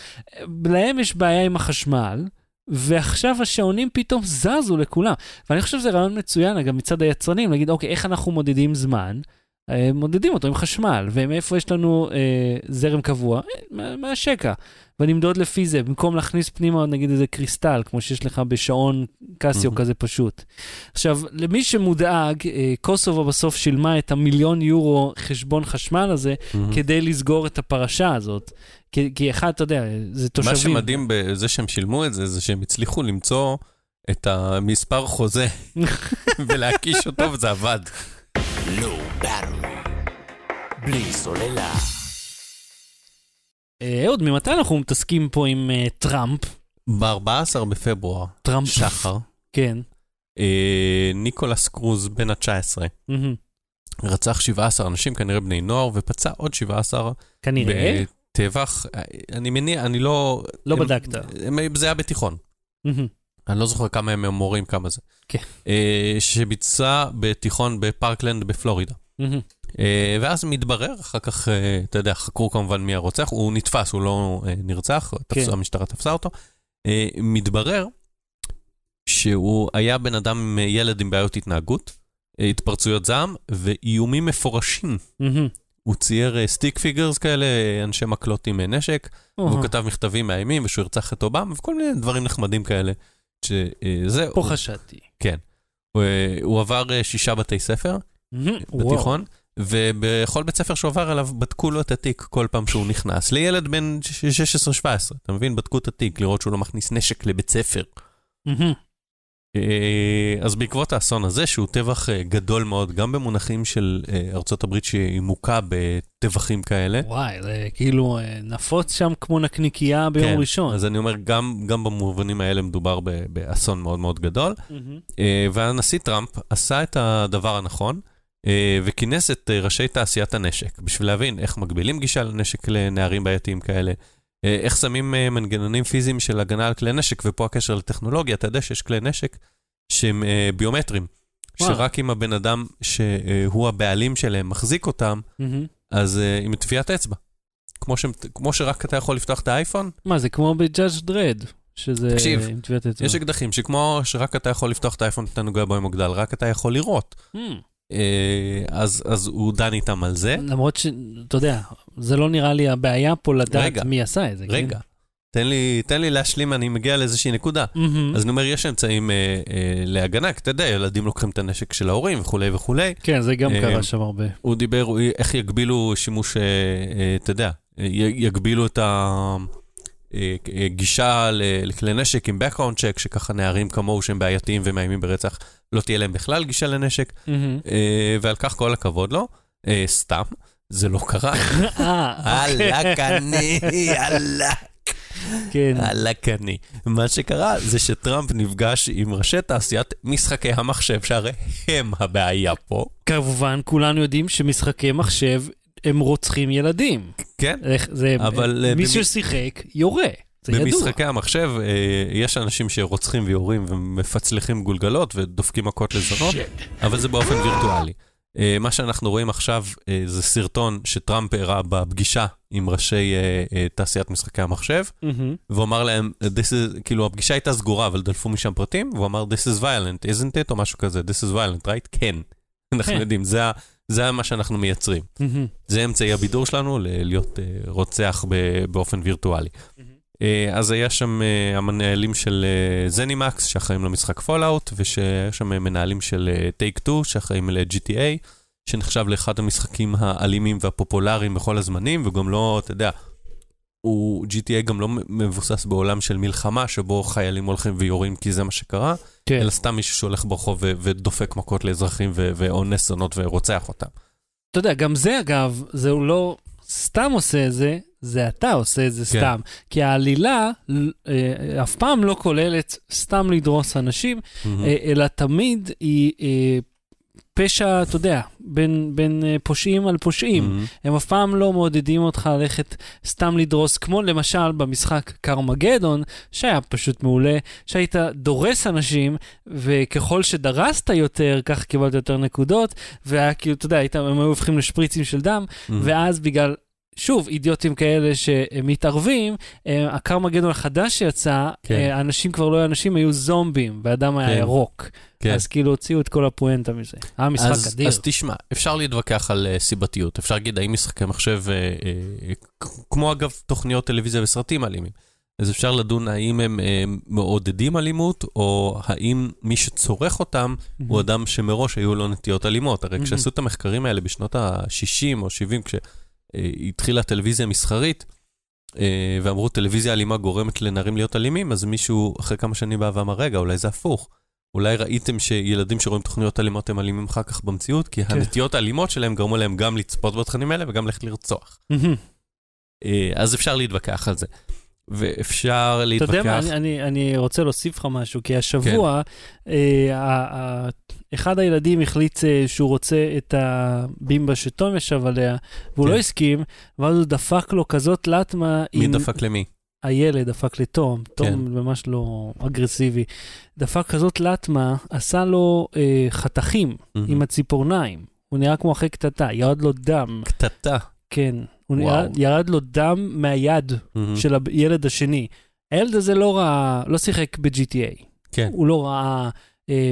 להם יש בעיה עם החשמל. ועכשיו השעונים פתאום זזו לכולם. ואני חושב שזה רעיון מצוין, גם מצד היצרנים, להגיד, אוקיי, איך אנחנו מודדים זמן? אה, מודדים אותו עם חשמל, ומאיפה יש לנו אה, זרם קבוע? אה, מהשקע. ונמדוד לפי זה, במקום להכניס פנימה נגיד איזה קריסטל, כמו שיש לך בשעון קסיו mm-hmm. כזה פשוט. עכשיו, למי שמודאג, אה, קוסובו בסוף שילמה את המיליון יורו חשבון חשמל הזה, mm-hmm. כדי לסגור את הפרשה הזאת. כי, כי אחד, אתה יודע, זה תושבים. מה שמדהים בזה שהם שילמו את זה, זה שהם הצליחו למצוא את המספר חוזה ולהקיש אותו, וזה עבד. לא בלי סוללה. אה, אהוד, ממתי אנחנו מתעסקים פה עם uh, טראמפ? ב-14 בפברואר. טראמפ. שחר. כן. אה, ניקולס קרוז בן ה-19. Mm-hmm. רצח 17 אנשים, כנראה בני נוער, ופצע עוד 17. כנראה? בטבח. אני מניח, אני לא... לא הם, בדקת. הם, הם, זה היה בתיכון. Mm-hmm. אני לא זוכר כמה הם מורים, כמה זה. כן. אה, שביצע בתיכון בפארקלנד בפלורידה. Mm-hmm. אה, ואז מתברר, אחר כך, אה, אתה יודע, חקרו כמובן מי הרוצח, הוא נתפס, הוא לא אה, נרצח, כן. המשטרה תפסה אותו. מתברר שהוא היה בן אדם עם ילד עם בעיות התנהגות, התפרצויות זעם ואיומים מפורשים. Mm-hmm. הוא צייר stick figures כאלה, אנשי מקלות עם נשק, uh-huh. והוא כתב מכתבים מאיימים ושהוא ירצח את אובמה וכל מיני דברים נחמדים כאלה. שזה... פה הוא... חשדתי. כן. הוא, הוא עבר שישה בתי ספר mm-hmm. בתיכון. ובכל בית ספר שהוא עבר אליו, בדקו לו את התיק כל פעם שהוא נכנס. לילד בן 16-17, אתה מבין? בדקו את התיק, לראות שהוא לא מכניס נשק לבית ספר. אה, אז בעקבות האסון הזה, שהוא טבח אה, גדול מאוד, גם במונחים של אה, ארצות הברית שהיא מוכה בטבחים כאלה. וואי, זה כאילו נפוץ שם כמו נקניקייה ביום כן, ראשון. אז אני אומר, גם, גם במובנים האלה מדובר באסון מאוד מאוד גדול. Mm-hmm. והנשיא טראמפ עשה את הדבר הנכון. אה, וכינס את אה, ראשי תעשיית הנשק, בשביל להבין איך מגבילים גישה לנשק לנערים בעייתיים כאלה, אה, איך שמים מנגנונים פיזיים של הגנה על כלי נשק, ופה הקשר לטכנולוגיה, אתה יודע שיש כלי נשק שהם ביומטריים, שרק אם הבן אדם שהוא הבעלים שלהם מחזיק אותם, mm-hmm. אז עם טביעת אצבע. כמו, ש... כמו שרק אתה יכול לפתוח את האייפון. מה, זה כמו בג'אדג' דרד. שזה תקשיב, עם טביעת אצבע. יש אקדחים שכמו שרק אתה יכול לפתוח את האייפון ואתה נוגע בו עם מוגדל, רק אתה יכול לראות. Mm. אה, אז, אז הוא דן איתם על זה. למרות שאתה יודע, זה לא נראה לי הבעיה פה לדעת רגע, מי עשה את זה. כן? רגע, כן? תן לי, תן לי להשלים, אני מגיע לאיזושהי נקודה. Mm-hmm. אז אני אומר, יש אמצעים אה, אה, להגנה, כי אתה יודע, ילדים לוקחים את הנשק של ההורים וכולי וכולי. כן, זה גם אה, קרה שם הרבה. הוא דיבר, הוא, איך יגבילו שימוש, אה, אה, אתה יודע, יגבילו את ה... אה, אה, גישה לכלי נשק עם background check, שככה נערים כמוהו שהם בעייתיים ומאיימים ברצח, לא תהיה להם בכלל גישה לנשק, mm-hmm. ועל כך כל הכבוד לו. סתם, זה לא קרה. אללה קני, אללה. כן. אללה קני. מה שקרה זה שטראמפ נפגש עם ראשי תעשיית משחקי המחשב, שהרי הם הבעיה פה. כמובן, כולנו יודעים שמשחקי מחשב הם רוצחים ילדים. כן, זה, אבל... מי במ... ששיחק, יורה. זה ידוע. במשחקי המחשב אה, יש אנשים שרוצחים ויורים ומפצלחים גולגלות ודופקים מכות לזונות, אבל זה באופן וירטואלי. אה, מה שאנחנו רואים עכשיו אה, זה סרטון שטראמפ הראה בפגישה עם ראשי תעשיית משחקי המחשב, mm-hmm. והוא אמר להם, is, כאילו הפגישה הייתה סגורה, אבל דלפו משם פרטים, והוא אמר, This is violent, isn't it? או משהו כזה, This is violent, right? כן. אנחנו כן. יודעים, זה, זה מה שאנחנו מייצרים. זה אמצעי הבידור שלנו להיות רוצח באופן וירטואלי. אז היה שם המנהלים של ZeniMax, שאחראים למשחק Fallout, ושיש שם מנהלים של Take 2, שאחראים ל-GTA, שנחשב לאחד המשחקים האלימים והפופולריים בכל הזמנים, וגם לא, אתה יודע, הוא, GTA גם לא מבוסס בעולם של מלחמה, שבו חיילים הולכים ויורים כי זה מה שקרה, כן. אלא סתם מישהו שהולך ברחוב ו- ודופק מכות לאזרחים ו- ואונס זונות ורוצח אותם. אתה יודע, גם זה אגב, זה הוא לא סתם עושה את זה, זה אתה עושה את זה כן. סתם. כי העלילה אה, אף פעם לא כוללת סתם לדרוס אנשים, mm-hmm. אה, אלא תמיד היא אה, פשע, אתה יודע, בין, בין אה, פושעים על פושעים. Mm-hmm. הם אף פעם לא מעודדים אותך ללכת סתם לדרוס, כמו למשל במשחק קרמגדון, שהיה פשוט מעולה, שהיית דורס אנשים, וככל שדרסת יותר, כך קיבלת יותר נקודות, והיה כאילו, אתה יודע, היית, הם היו הופכים לשפריצים של דם, mm-hmm. ואז בגלל שוב, אידיוטים כאלה שמתערבים, אה, הקרמגדון החדש שיצא, כן. אה, אנשים כבר לא היו אנשים, היו זומבים, והאדם היה כן. ירוק. כן. אז כאילו הוציאו את כל הפואנטה מזה. היה משחק אז, אדיר. אז תשמע, אפשר להתווכח על uh, סיבתיות, אפשר להגיד האם משחקי מחשב, uh, uh, כמו אגב תוכניות טלוויזיה וסרטים אלימים, אז אפשר לדון האם הם uh, מעודדים אלימות, או האם מי שצורך אותם mm-hmm. הוא אדם שמראש היו לו נטיות אלימות. הרי mm-hmm. כשעשו את המחקרים האלה בשנות ה-60 או 70, כשהתחילה הטלוויזיה המסחרית, ואמרו טלוויזיה אלימה גורמת לנערים להיות אלימים, אז מישהו אחרי כמה שנים בא ואמר, רגע, אולי זה הפוך. אולי ראיתם שילדים שרואים תוכניות אלימות הם אלימים אחר כך במציאות, כי כן. הנטיות האלימות שלהם גרמו להם גם לצפות בתכנים האלה וגם ללכת לרצוח. אה, אז אפשר להתווכח על זה. ואפשר להתווכח... אתה יודע מה, אני, אני, אני רוצה להוסיף לך משהו, כי השבוע כן. אה, ה, ה, אחד הילדים החליט אה, שהוא רוצה את הבימבה שתום ישב עליה, והוא לא כן. לא הסכים, ואז הוא דפק לו כזאת לטמה מי עם... דפק למי? הילד דפק לתום, תום כן. ממש לא אגרסיבי, דפק כזאת לטמה, עשה לו אה, חתכים mm-hmm. עם הציפורניים. הוא נראה כמו אחרי קטטה, ירד לו דם. קטטה? כן. הוא נראה, ירד לו דם מהיד mm-hmm. של הילד השני. הילד הזה לא ראה, לא שיחק ב-GTA. כן. הוא לא ראה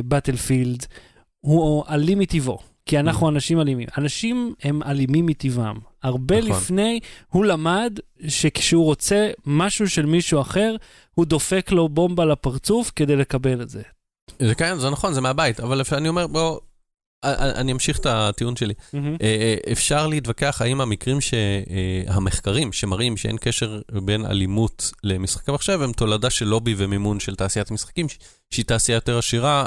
בטלפילד, אה, הוא אלים מטבעו. כי אנחנו mm-hmm. אנשים אלימים. אנשים הם אלימים מטבעם. הרבה נכון. לפני הוא למד שכשהוא רוצה משהו של מישהו אחר, הוא דופק לו בומבה לפרצוף כדי לקבל את זה. זה כן, זה נכון, זה מהבית, אבל אני אומר, בוא, אני אמשיך את הטיעון שלי. Mm-hmm. אפשר להתווכח האם המקרים שהמחקרים שמראים שאין קשר בין אלימות למשחקי מחשב הם תולדה של לובי ומימון של תעשיית משחקים, שהיא תעשייה יותר עשירה,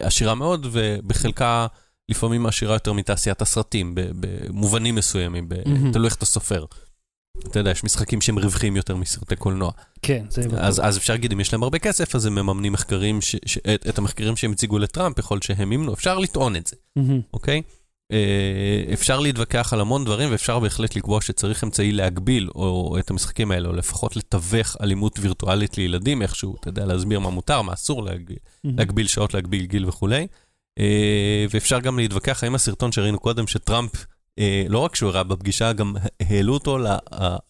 עשירה מאוד, ובחלקה... לפעמים עשירה יותר מתעשיית הסרטים, במובנים מסוימים. תלוי איך אתה סופר. אתה יודע, יש משחקים שהם רווחיים יותר מסרטי קולנוע. כן, זה בטוח. אז, אז אפשר להגיד, אם יש להם הרבה כסף, אז הם מממנים מחקרים, ש, ש, את, את המחקרים שהם הציגו לטראמפ, יכול שהם ימנו, אפשר לטעון את זה, mm-hmm. אוקיי? אה, אפשר להתווכח על המון דברים, ואפשר בהחלט לקבוע שצריך אמצעי להגביל או את המשחקים האלה, או לפחות לתווך אלימות וירטואלית לילדים איכשהו, אתה יודע, להסביר מה מותר, מה אסור, להג... mm-hmm. להגביל שעות, להגביל גיל וכולי. אה, ואפשר גם להתווכח האם הסרטון שראינו קודם, שטראמפ, לא רק שהוא הראה בפגישה, גם העלו אותו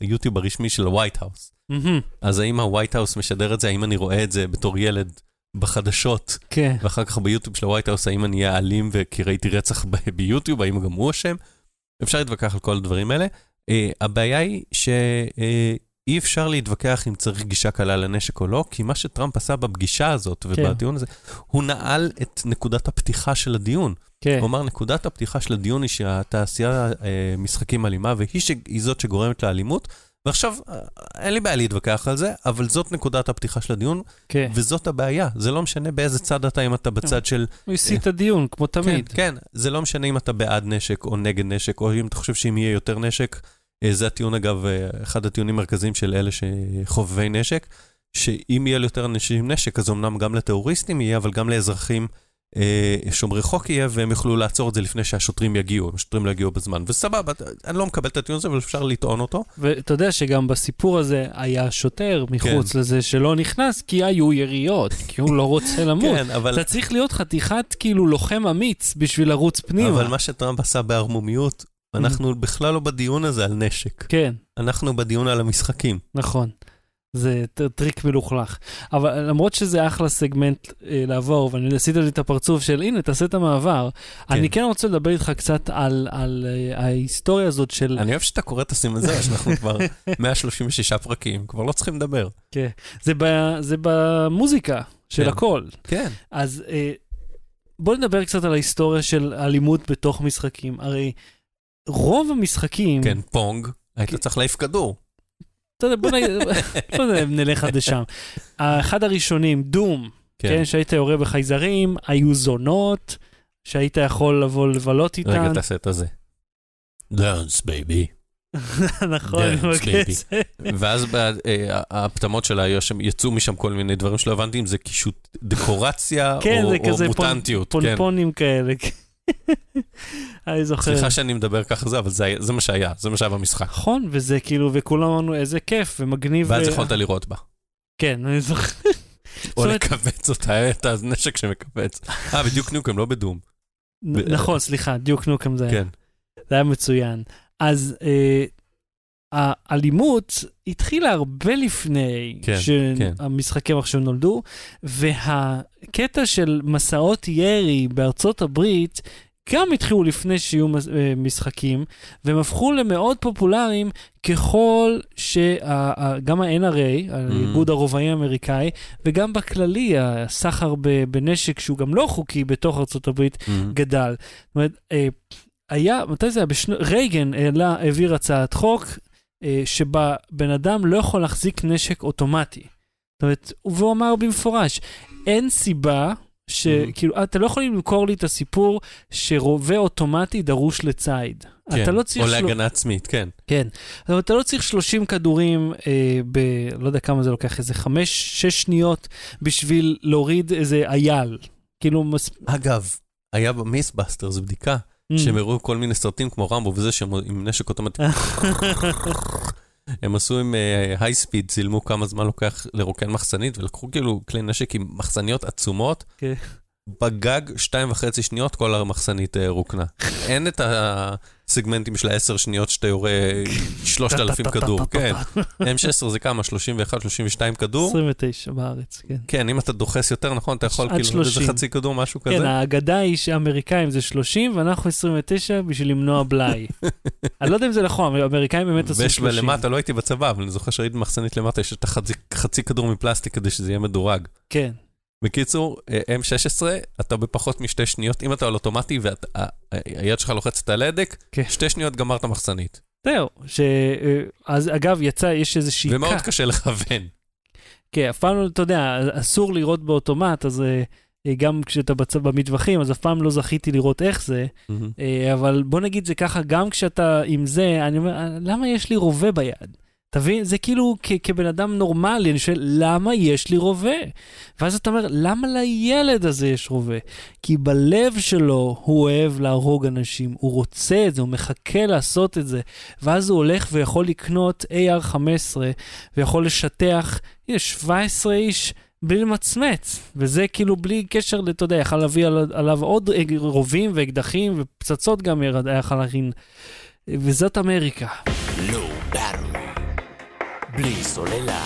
ליוטיוב הרשמי של ה White House. אז האם ה White House משדר את זה, האם אני רואה את זה בתור ילד בחדשות, כן. ואחר כך ביוטיוב של ה White House, האם אני אהיה אלים כי ראיתי רצח ביוטיוב, האם גם הוא אשם? אפשר להתווכח על כל הדברים האלה. אה, הבעיה היא ש... אה, אי אפשר להתווכח אם צריך גישה קלה לנשק או לא, כי מה שטראמפ עשה בפגישה הזאת כן. ובדיון הזה, הוא נעל את נקודת הפתיחה של הדיון. כן. הוא אמר, נקודת הפתיחה של הדיון היא שהתעשייה אה, משחקים אלימה, והיא ש... זאת שגורמת לאלימות. ועכשיו, אה, אין לי בעיה להתווכח על זה, אבל זאת נקודת הפתיחה של הדיון, כן. וזאת הבעיה. זה לא משנה באיזה צד אתה, אם אתה בצד כן. של... הוא הסיט את הדיון, כמו תמיד. כן, כן, זה לא משנה אם אתה בעד נשק או נגד נשק, או אם אתה חושב שאם יהיה יותר נשק, אה, זה הטיעון, אגב, אה, אחד הטיעונים המרכזיים של אלה שחובבי נשק, שאם יהיה ליותר אנשים נשק, אז אמנם גם לטרוריסטים יהיה, אבל גם לאזרחים אה, שומרי חוק יהיה, והם יוכלו לעצור את זה לפני שהשוטרים יגיעו, השוטרים לא יגיעו בזמן. וסבבה, אני לא מקבל את הטיעון הזה, אבל אפשר לטעון אותו. ואתה יודע שגם בסיפור הזה היה שוטר מחוץ כן. לזה שלא נכנס, כי היו יריות, כי הוא לא רוצה למות. כן, אבל... אתה צריך להיות חתיכת כאילו לוחם אמיץ בשביל לרוץ פנימה. אבל מה שטראמפ עשה בערמומיות, אנחנו בכלל לא בדיון הזה על נשק. כן. אנחנו בדיון על המשחקים. נכון. זה טריק מלוכלך. אבל למרות שזה אחלה סגמנט אה, לעבור, ואני עשית לי את הפרצוף של הנה, תעשה את המעבר, כן. אני כן רוצה לדבר איתך קצת על, על uh, ההיסטוריה הזאת של... אני אוהב שאתה קורא את הסימן הזה, שאנחנו כבר 136 פרקים, כבר לא צריכים לדבר. כן, זה, ב, זה במוזיקה של כן. הכל. כן. אז אה, בוא נדבר קצת על ההיסטוריה של אלימות בתוך משחקים. הרי רוב המשחקים... כן, Pong, היית כן. צריך להעיף כדור. אתה יודע, בוא נלך עד לשם. אחד הראשונים, Doom, כן, כן שהיית יורה בחייזרים, היו זונות, שהיית יכול לבוא לבלות איתן. רגע, תעשה את הזה. Dance, baby. נכון, ואז אה, הפטמות שלה יצאו משם כל מיני דברים שלא הבנתי אם זה קישוט דקורציה כן, או מוטנטיות. כן, זה כזה פונפונים כאלה. אני זוכר. סליחה שאני מדבר ככה זה, אבל זה, זה מה שהיה, זה מה שהיה במשחק. נכון, וזה כאילו, וכולם אמרנו איזה כיף ומגניב. ואז יכולת לראות בה. כן, אני זוכר. או לכווץ אותה, את הנשק שמכווץ. אה, בדיוק נוקם, לא בדום. נכון, סליחה, דיוק נוקם זה היה. כן. זה היה מצוין. אז אה, האלימות התחילה הרבה לפני כן, שהמשחקי כן. מחשב נולדו, והקטע של מסעות ירי בארצות הברית גם התחילו לפני שיהיו אה, משחקים, והם הפכו למאוד פופולריים ככל שגם ה-NRA, האיגוד mm. הרובעי האמריקאי, וגם בכללי, הסחר בנשק שהוא גם לא חוקי בתוך ארה"ב mm. גדל. זאת אומרת, אה, היה, מתי זה היה? בשנ... רייגן העלה, העביר הצעת חוק שבה בן אדם לא יכול להחזיק נשק אוטומטי. זאת אומרת, והוא אמר במפורש, אין סיבה שכאילו, אתה לא יכול למכור לי את הסיפור שרובה אוטומטי דרוש לציד. כן, אתה לא צריך... או להגנה של... עצמית, כן. כן, אבל אתה לא צריך 30 כדורים אה, ב... לא יודע כמה זה לוקח, איזה 5-6 שניות בשביל להוריד איזה אייל. כאילו... מס... אגב, היה במיסבאסטר, זו בדיקה. שהם הראו כל מיני סרטים כמו רמבו וזה, שהם עם נשק אוטומטי. הם עשו עם הייספיד, uh, צילמו כמה זמן לוקח לרוקן מחסנית, ולקחו כאילו כלי נשק עם מחסניות עצומות. כן. בגג שתיים וחצי שניות כל המחסנית uh, רוקנה. אין את הסגמנטים של העשר שניות שאתה יורה שלושת אלפים כדור, כן. M16 זה כמה? 31, 32 כדור? 29 בארץ, כן. כן, אם אתה דוחס יותר, נכון, אתה יכול כאילו איזה חצי כדור, משהו כזה. כן, האגדה היא שאמריקאים זה 30 ואנחנו 29 בשביל למנוע בלאי. אני לא יודע אם זה נכון, האמריקאים באמת עשו 30. ולמטה, לא הייתי בצבא, אבל אני זוכר שהייתי במחסנית למטה, יש את החצי כדור מפלסטיק כדי שזה יהיה מדורג. כן. בקיצור, M16, אתה בפחות משתי שניות, אם אתה על אוטומטי והיד שלך לוחצת על ההדק, כן. שתי שניות גמרת מחסנית. זהו, ש... אז אגב, יצא, יש איזושהי... ומאוד קשה לכוון. כן, אף פעם לא, אתה יודע, אסור לראות באוטומט, אז אה, גם כשאתה בצ... במטווחים, אז אף פעם לא זכיתי לראות איך זה, mm-hmm. אבל בוא נגיד זה ככה, גם כשאתה עם זה, אני אומר, למה יש לי רובה ביד? תבין? זה כאילו כבן אדם נורמלי, אני שואל, למה יש לי רובה? ואז אתה אומר, למה לילד הזה יש רובה? כי בלב שלו הוא אוהב להרוג אנשים, הוא רוצה את זה, הוא מחכה לעשות את זה, ואז הוא הולך ויכול לקנות AR-15, ויכול לשטח, הנה, 17 איש. בלי למצמץ, וזה כאילו בלי קשר, אתה יודע, יכל להביא עליו עוד רובים ואקדחים ופצצות גם היה יכול להכין, וזאת אמריקה. לא, בלי סוללה.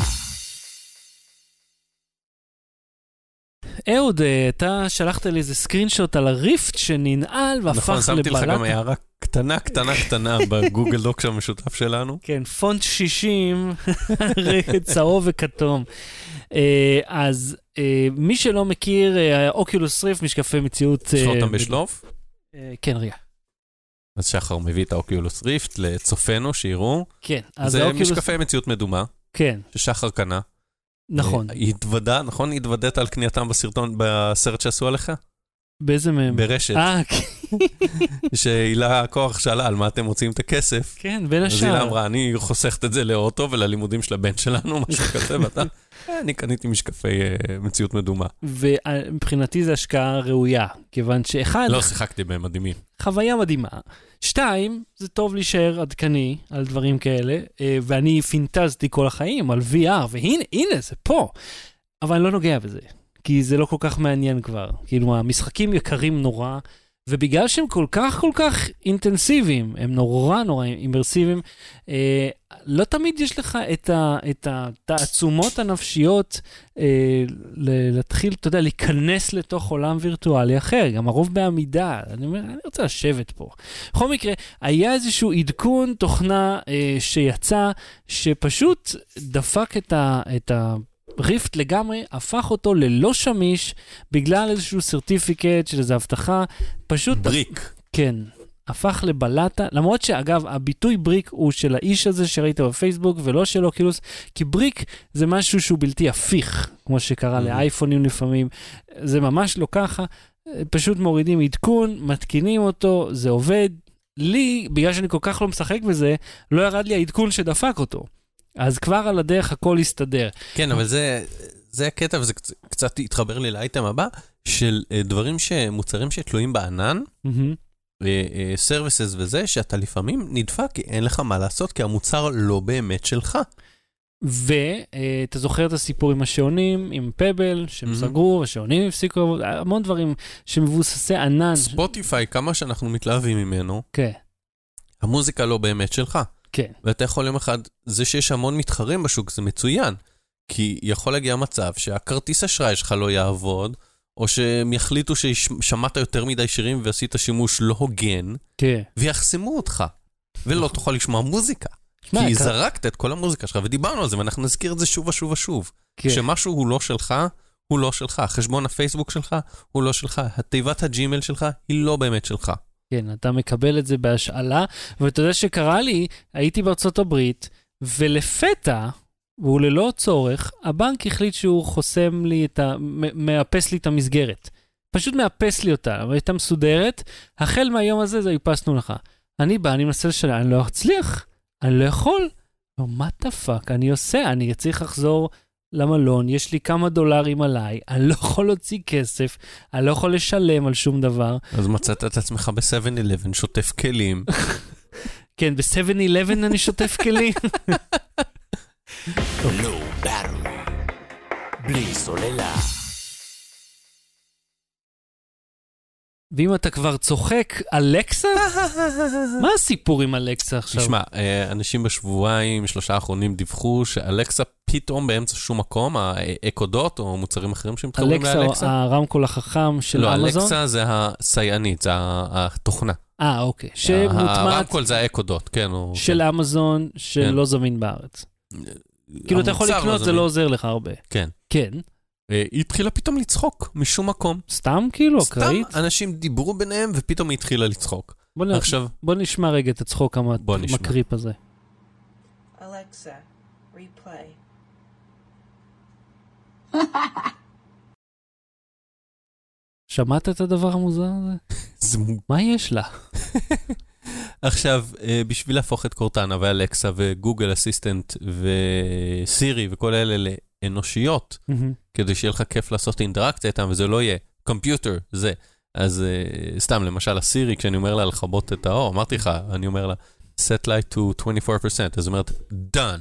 אהוד, אה, אתה שלחת לי איזה סקרינשוט על הריפט שננעל והפך לבלטה. נכון, שמתי לך גם הערה קטנה, קטנה, קטנה בגוגל דוקס המשותף שלנו. כן, פונט 60, צהוב וכתום. אה, אז אה, מי שלא מכיר, אוקולוס ריפט, משקפי מציאות... יש אותם בשלוף? כן, רגע. אז שחר מביא את האוקיולוס ריפט לצופינו, שיראו. כן, אז זה האוקיולוס... משקפי מציאות מדומה. כן. ששחר קנה. נכון. אה, התוודה, נכון? התוודעת על קנייתם בסרטון, בסרט שעשו עליך? באיזה מהם? ברשת. אה, כן. שהילה הכוח שאלה על מה אתם מוצאים את הכסף. כן, בין השאר. אז הילה אמרה, אני חוסכת את זה לאוטו וללימודים של הבן שלנו, משהו כזה, ואתה, אני קניתי משקפי uh, מציאות מדומה. ומבחינתי זו השקעה ראויה, כיוון שאחד... לא, שיחקתי בהם מדהימים. חוויה מדהימה. שתיים, זה טוב להישאר עדכני על דברים כאלה, אה, ואני פינטזתי כל החיים על VR, והנה, הנה, זה פה. אבל אני לא נוגע בזה, כי זה לא כל כך מעניין כבר. כאילו, המשחקים יקרים נורא, ובגלל שהם כל כך כל כך אינטנסיביים, הם נורא נורא אימרסיביים, אה, לא תמיד יש לך את, ה, את התעצומות הנפשיות אה, להתחיל, אתה יודע, להיכנס לתוך עולם וירטואלי אחר, גם הרוב בעמידה. אני אומר, אני רוצה לשבת פה. בכל מקרה, היה איזשהו עדכון תוכנה אה, שיצא, שפשוט דפק את ה... את ה ריפט לגמרי הפך אותו ללא שמיש בגלל איזשהו סרטיפיקט של איזו הבטחה, פשוט... בריק. כן. הפך לבלטה, למרות שאגב, הביטוי בריק הוא של האיש הזה שראית בפייסבוק ולא של אוקילוס, כי בריק זה משהו שהוא בלתי הפיך, כמו שקרה mm-hmm. לאייפונים לפעמים, זה ממש לא ככה, פשוט מורידים עדכון, מתקינים אותו, זה עובד. לי, בגלל שאני כל כך לא משחק בזה, לא ירד לי העדכון שדפק אותו. אז כבר על הדרך הכל יסתדר. כן, אבל זה, זה הקטע, וזה קצת, קצת התחבר לי לאייטם הבא, של אה, דברים שמוצרים שתלויים בענן, services וזה, שאתה לפעמים נדפק כי אין לך מה לעשות, כי המוצר לא באמת שלך. ואתה זוכר את הסיפור עם השעונים, עם Pebble, שהם mm-hmm. סגרו, השעונים הפסיקו, המון דברים שמבוססי ענן. Spotify, כמה שאנחנו מתלהבים ממנו, כן. המוזיקה לא באמת שלך. כן. ואתה יכול יום אחד, זה שיש המון מתחרים בשוק זה מצוין, כי יכול להגיע מצב שהכרטיס אשראי שלך לא יעבוד, או שהם יחליטו ששמעת יותר מדי שירים ועשית שימוש לא הוגן, כן. ויחסמו אותך, ולא תוכל לשמוע מוזיקה. כי כ... זרקת את כל המוזיקה שלך, ודיברנו על זה, ואנחנו נזכיר את זה שוב ושוב ושוב. כן. כשמשהו הוא לא שלך, הוא לא שלך. חשבון הפייסבוק שלך הוא לא שלך. התיבת הג'ימל שלך היא לא באמת שלך. כן, אתה מקבל את זה בהשאלה, ואתה יודע שקרה לי, הייתי בארצות הברית, ולפתע, והוא ללא צורך, הבנק החליט שהוא חוסם לי את ה... מאפס לי את המסגרת. פשוט מאפס לי אותה, אבל הייתה מסודרת, החל מהיום הזה זה איפסנו לך. אני בא, אני מנסה לשלם, אני לא אצליח, אני לא יכול. מה the fuck אני עושה? אני צריך לחזור למלון, יש לי כמה דולרים עליי, אני לא יכול להוציא כסף, אני לא יכול לשלם על שום דבר. אז מצאת את עצמך ב-7-11, שוטף כלים. כן, ב-7-11 אני שוטף כלים. בלי סוללה. ואם אתה כבר צוחק, אלקסה? מה הסיפור עם אלקסה עכשיו? תשמע, אה, אנשים בשבועיים, שלושה האחרונים דיווחו שאלקסה פתאום באמצע שום מקום, האקודוט או מוצרים אחרים שמתחברים לאלקסה. אלקסה הרמקול החכם של לא, אמזון? לא, אלקסה זה הסייענית, זה התוכנה. אה, אוקיי. שמוטמעת... הרמקול זה האקודוט, כן. של כן. אמזון, שלא כן. זמין בארץ. כאילו, אתה יכול לא לקנות, זה לא עוזר לך הרבה. כן. כן. אה, היא התחילה פתאום לצחוק משום מקום. סתם כאילו, אקראית? סתם אנשים דיברו ביניהם ופתאום היא התחילה לצחוק. בוא, עכשיו... בוא נשמע רגע את הצחוק המקריפ הזה. אלכסה, ריפליי. שמעת את הדבר המוזר הזה? מה יש לה? עכשיו, אה, בשביל להפוך את קורטנה ואלקסה וגוגל אסיסטנט וסירי וכל אלה לאנושיות, כדי שיהיה לך כיף לעשות אינטראקציה איתם, וזה לא יהיה קומפיוטר, זה. אז uh, סתם, למשל, הסירי, כשאני אומר לה לכבות את האור, אמרתי לך, אני אומר לה, set light to 24%, אז היא אומרת, done.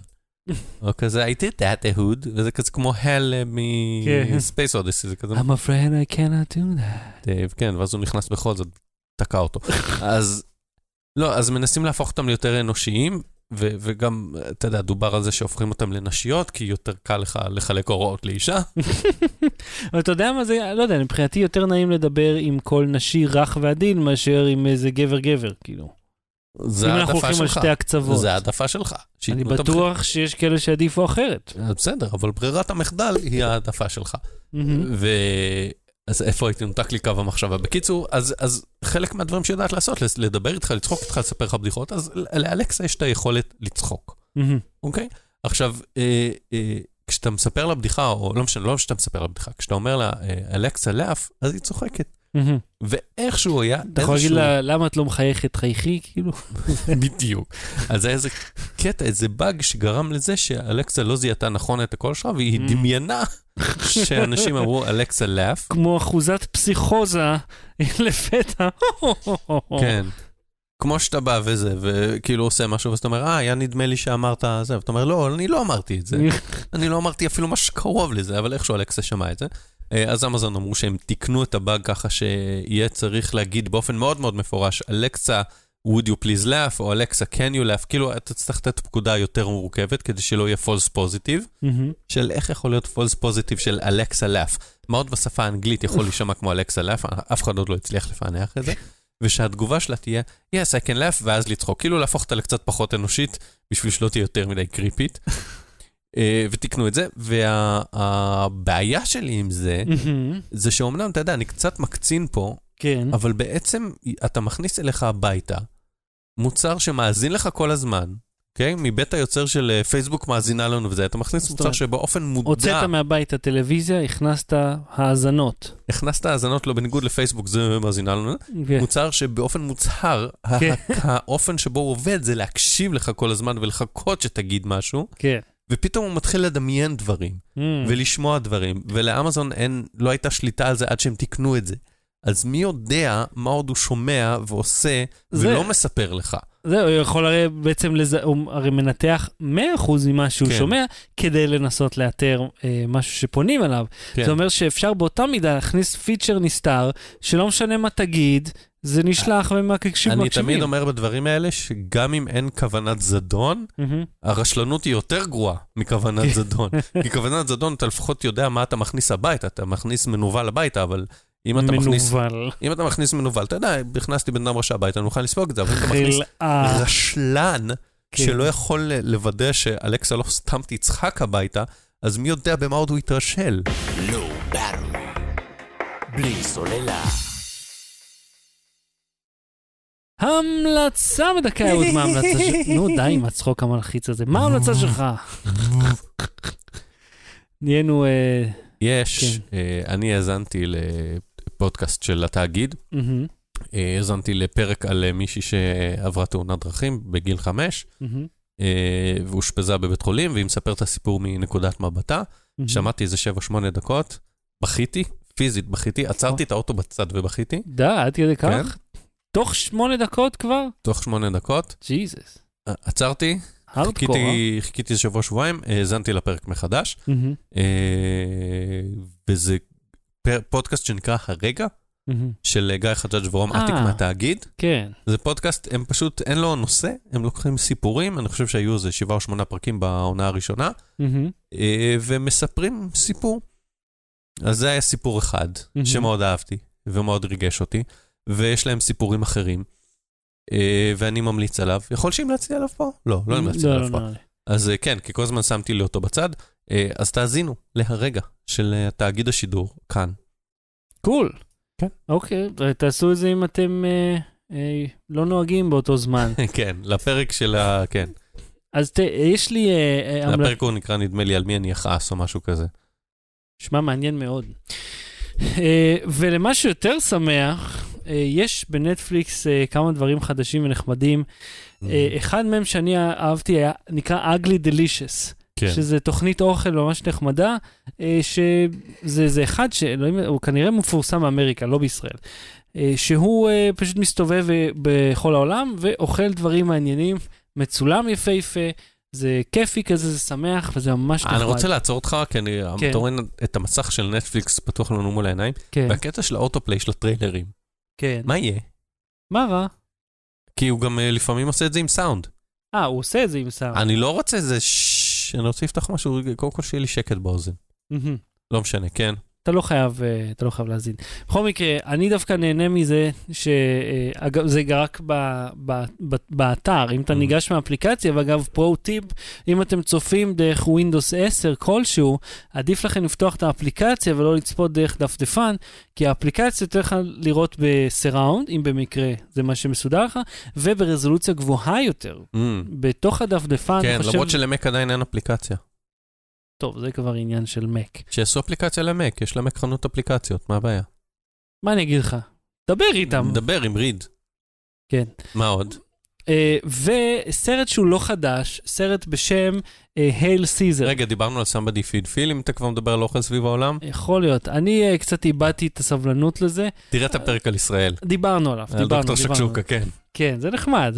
או כזה, I did that, אהוד, וזה כזה כמו הל אה, מ-Space Odyssey, זה כזה. I'm afraid I cannot do that. כן, ואז הוא נכנס בכל זאת, תקע אותו. אז, לא, אז מנסים להפוך אותם ליותר אנושיים, ו- וגם, אתה יודע, דובר על זה שהופכים אותם לנשיות, כי יותר קל לך לחלק הוראות לאישה. אבל אתה יודע מה זה, לא יודע, מבחינתי יותר נעים לדבר עם כל נשי רך ועדין, מאשר עם איזה גבר-גבר, כאילו. זה העדפה שלך. אם אנחנו הולכים על שתי הקצוות. זה העדפה שלך. אני בטוח שיש כאלה שיעדיפו אחרת. בסדר, אבל ברירת המחדל היא העדפה שלך. ו... אז איפה הייתי נותק לי קו המחשבה? בקיצור, אז, אז חלק מהדברים שיודעת לעשות, לדבר איתך, לצחוק איתך, לספר לך בדיחות, אז לאלכסה יש את היכולת לצחוק, אוקיי? עכשיו, אה, אה, כשאתה מספר לה בדיחה, או לא משנה, לא כשאתה מספר לה בדיחה, כשאתה אומר לה, אה, אלכסה לאף, אז היא צוחקת. ואיכשהו היה איזשהו... אתה יכול להגיד לה, למה את לא מחייכת חייכי, כאילו? בדיוק. אז היה איזה קטע, איזה באג שגרם לזה שאלכסה לא זיהתה נכון את הקול שלך, והיא דמיינה שאנשים אמרו, אלכסה לאף. כמו אחוזת פסיכוזה לפתע. כן. כמו שאתה בא וזה, וכאילו עושה משהו, ואתה אומר, אה, היה נדמה לי שאמרת זה, ואתה אומר, לא, אני לא אמרתי את זה. אני לא אמרתי אפילו משהו קרוב לזה, אבל איכשהו אלכסה שמע את זה. אה, אז אמזון אמרו שהם תיקנו את הבאג ככה שיהיה צריך להגיד באופן מאוד מאוד מפורש, אלקסה, would you please laugh, או אלקסה, can you laugh, כאילו אתה צריך לתת פקודה יותר מורכבת כדי שלא יהיה false positive, של איך יכול להיות false positive של אלקסה laugh. מה עוד בשפה האנגלית יכול להישמע כמו אלקסה laugh, אף אחד עוד לא הצליח לפענח את זה. ושהתגובה שלה תהיה, yes, I can laugh, ואז לצחוק. כאילו להפוך אותה לקצת פחות אנושית, בשביל שלא תהיה יותר מדי קריפית. אה, ותיקנו את זה, והבעיה שלי עם זה, זה שאומנם, אתה יודע, אני קצת מקצין פה, כן. אבל בעצם אתה מכניס אליך הביתה מוצר שמאזין לך כל הזמן, אוקיי? מבית היוצר של אה, פייסבוק מאזינה לנו וזה, אתה מכניס מוצר שבאופן מודע... הוצאת מהבית הטלוויזיה, הכנסת האזנות. הכנסת האזנות, לא בניגוד לפייסבוק, זה מאזינה לנו. כן. מוצר שבאופן מוצהר, כן. האופן שבו הוא עובד זה להקשיב לך כל הזמן ולחכות שתגיד משהו, כן. ופתאום הוא מתחיל לדמיין דברים, Mm. ולשמוע דברים, ולאמזון אין, לא הייתה שליטה על זה עד שהם תיקנו את זה. אז מי יודע מה עוד הוא שומע ועושה, זה- ולא מספר לך. זהו, הוא יכול הרי בעצם, לז... הוא הרי מנתח 100% ממה שהוא כן. שומע, כדי לנסות לאתר אה, משהו שפונים אליו. כן. זה אומר שאפשר באותה מידה להכניס פיצ'ר נסתר, שלא משנה מה תגיד, זה נשלח ומקשיב אני מקשיבים. תמיד אומר בדברים האלה, שגם אם אין כוונת זדון. הרשלנות היא יותר גרועה מכוונת כן. זדון. כי כוונת זדון, אתה לפחות יודע מה אתה מכניס הביתה, אתה מכניס מנוול הביתה, אבל אם אתה מכניס... מנוול. אם אתה מכניס מנוול, אתה יודע, הכנסתי בן אדם רשע הביתה, אני מוכן לספוג את זה, אבל אם אתה מכניס. רשלן, כן. שלא יכול לוודא שאלכסה לא סתם תצחק הביתה, אז מי יודע במה עוד הוא יתרשל. לא. בלי סוללה. המלצה בדקה, אהוד, מה ההמלצה שלך? נו, די עם הצחוק המלחיץ הזה. מה ההמלצה שלך? נהיינו... אה, יש, כן. אה, אני האזנתי לפודקאסט של התאגיד, אה, האזנתי לפרק על מישהי שעברה תאונת דרכים בגיל חמש, ואושפזה בבית חולים, והיא מספרת את הסיפור מנקודת מבטה. שמעתי איזה 7-8 דקות, בכיתי, פיזית בכיתי, עצרתי את האוטו בצד ובכיתי, די, עד כדי כן. כך? תוך שמונה דקות כבר? תוך 8 דקות, ג'יזוס. אה, עצרתי, אה? חיכיתי חיכיתי איזה שבוע-שבועיים, האזנתי לפרק מחדש, אה, וזה פר- פודקאסט שנקרא הרגע, מהמם. של גיא חג'אג' ורום אה. אטיק מהתאגיד. כן. זה פודקאסט, הם פשוט, אין לו נושא, הם לוקחים סיפורים, אני חושב שהיו איזה שבעה או שמונה פרקים בעונה הראשונה, אה, ומספרים סיפור. אז זה היה סיפור אחד, מהמם. שמאוד אהבתי ומאוד ריגש אותי, ויש להם סיפורים אחרים, אה, ואני ממליץ עליו. יכול שהמלצתי עליו פה? לא, לא המלצתי לא, עליו לא, פה. לא. אז אה, כן, כי כל הזמן שמתי לי אותו בצד, אה, אז תאזינו להרגע של תאגיד השידור כאן. קול. כן. אוקיי, תעשו את זה אם אתם אה, אה, לא נוהגים באותו זמן. כן, לפרק של ה... כן. אז ת- יש לי... אה, המלצה. הפרק הוא נקרא, נדמה לי, על מי אני אכעס או משהו כזה. נשמע מעניין מאוד. אה, ולמה שיותר שמח, יש בנטפליקס אה, כמה דברים חדשים ונחמדים. אה, אחד מהם שאני אהבתי היה, נקרא Ugly Delicious, כן. שזה תוכנית אוכל ממש נחמדה, אה, שזה זה אחד שאלוהים, הוא כנראה מפורסם באמריקה, לא בישראל, אה, שהוא אה, פשוט מסתובב אה, בכל העולם ואוכל דברים מעניינים, מצולם יפהפה, זה כיפי כזה, זה שמח וזה ממש נחמד. אני רוצה לעצור אותך, כי אני, כן. אתה רואה את המסך של נטפליקס פתוח לנו מול העיניים, כן, והקטע של ה autoplay של הטריילרים, כן. מה יהיה? מה רע? כי הוא גם אה, לפעמים עושה את זה עם סאונד. אה, הוא עושה את זה עם סאונד. אני לא רוצה איזה ששש, אני רוצה לפתוח משהו, קודם כל שיהיה לי שקט באוזן. לא משנה, כן. אתה לא חייב, אה, אתה לא חייב להאזין. בכל מקרה, אני דווקא נהנה מזה, שאגב, זה רק ב, ב, ב, באתר, אם אתה Mhm. ניגש מהאפליקציה, ואגב, פרו טיפ, אם אתם צופים דרך Windows 10 כלשהו, עדיף לכם לפתוח את האפליקציה ולא לצפות דרך דפדפן, כי האפליקציה יותר לך לראות בסיראונד, אם במקרה זה מה שמסודר לך, וברזולוציה גבוהה יותר. Mm, בתוך הדפדפן, כן, אני חושב... למרות שלמק עדיין אין אפליקציה. טוב, זה כבר עניין של Mac. שיעשו אפליקציה למק, יש למק חנות אפליקציות, מה הבעיה? מה אני אגיד לך? דבר איתם. דבר עם ריד. כן. מה עוד? אה, וסרט שהוא לא חדש, סרט בשם הייל סיזר. רגע, דיברנו על somebody feed feel, אם אתה כבר מדבר על אוכל סביב העולם? יכול להיות. אני אה, קצת איבדתי את הסבלנות לזה. תראה את הפרק על ישראל. דיברנו עליו, על דיברנו, דוקטור דיברנו. שקשוקה, כן. כן, זה נחמד.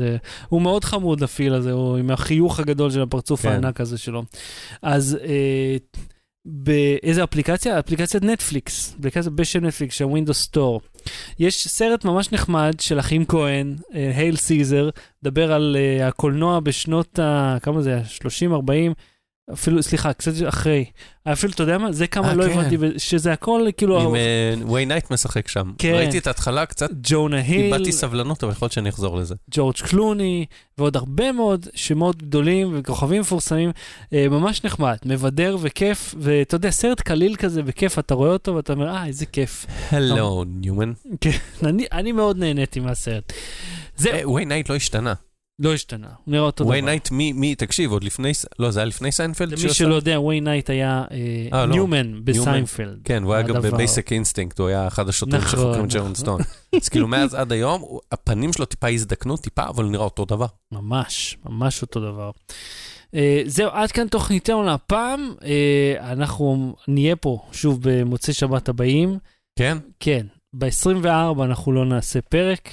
הוא מאוד חמוד, הפיל הזה, הוא עם החיוך הגדול של הפרצוף כן. הענק הזה שלו. אז אה, באיזה אפליקציה? אפליקציית נטפליקס, אפליקציה בשם נטפליקס, של Windows Store. יש סרט ממש נחמד של אחים כהן, אה, Hail, Caesar, מדבר על uh, הקולנוע בשנות ה... כמה זה? היה? 30-40? אפילו, סליחה, קצת אחרי. אפילו, אתה יודע מה? זה כמה אה, לא כן. הבנתי, שזה הכל כאילו... עם וויין נייט משחק שם. כן. ראיתי את ההתחלה, קצת ג'ונה היל, איבדתי סבלנות, אבל יכול להיות שאני אחזור לזה. ג'ורג' קלוני, ועוד הרבה מאוד שמות גדולים וכוכבים מפורסמים, אה, ממש נחמד, מבדר וכיף, ואתה יודע, סרט קליל כזה וכיף, אתה רואה אותו ואתה אומר, אה, איזה כיף. הלו, ניומן. כן, אני, אני מאוד נהניתי מהסרט. זהו, וויין נייט לא השתנה. לא השתנה, הוא נראה אותו דבר. וויין נייט, מי, מי, תקשיב, עוד לפני, לא, זה היה לפני סיינפלד? למי שלא? יודע, וויין נייט היה אה, אה, לא. ניומן בסיינפלד. כן, הוא היה גם. ב Basic Instinct, הוא היה אחד השוטרים נכון, שחוקרים את נכון. שרון סטון. אז כאילו מאז עד היום, הפנים שלו טיפה הזדקנו, טיפה, אבל נראה אותו דבר. ממש, ממש אותו דבר. אה, זהו, עד כאן תוכניתנו להפעם. אנחנו נהיה פה שוב במוצאי שבת הבאים. כן? כן, ב-24 אנחנו לא נעשה פרק,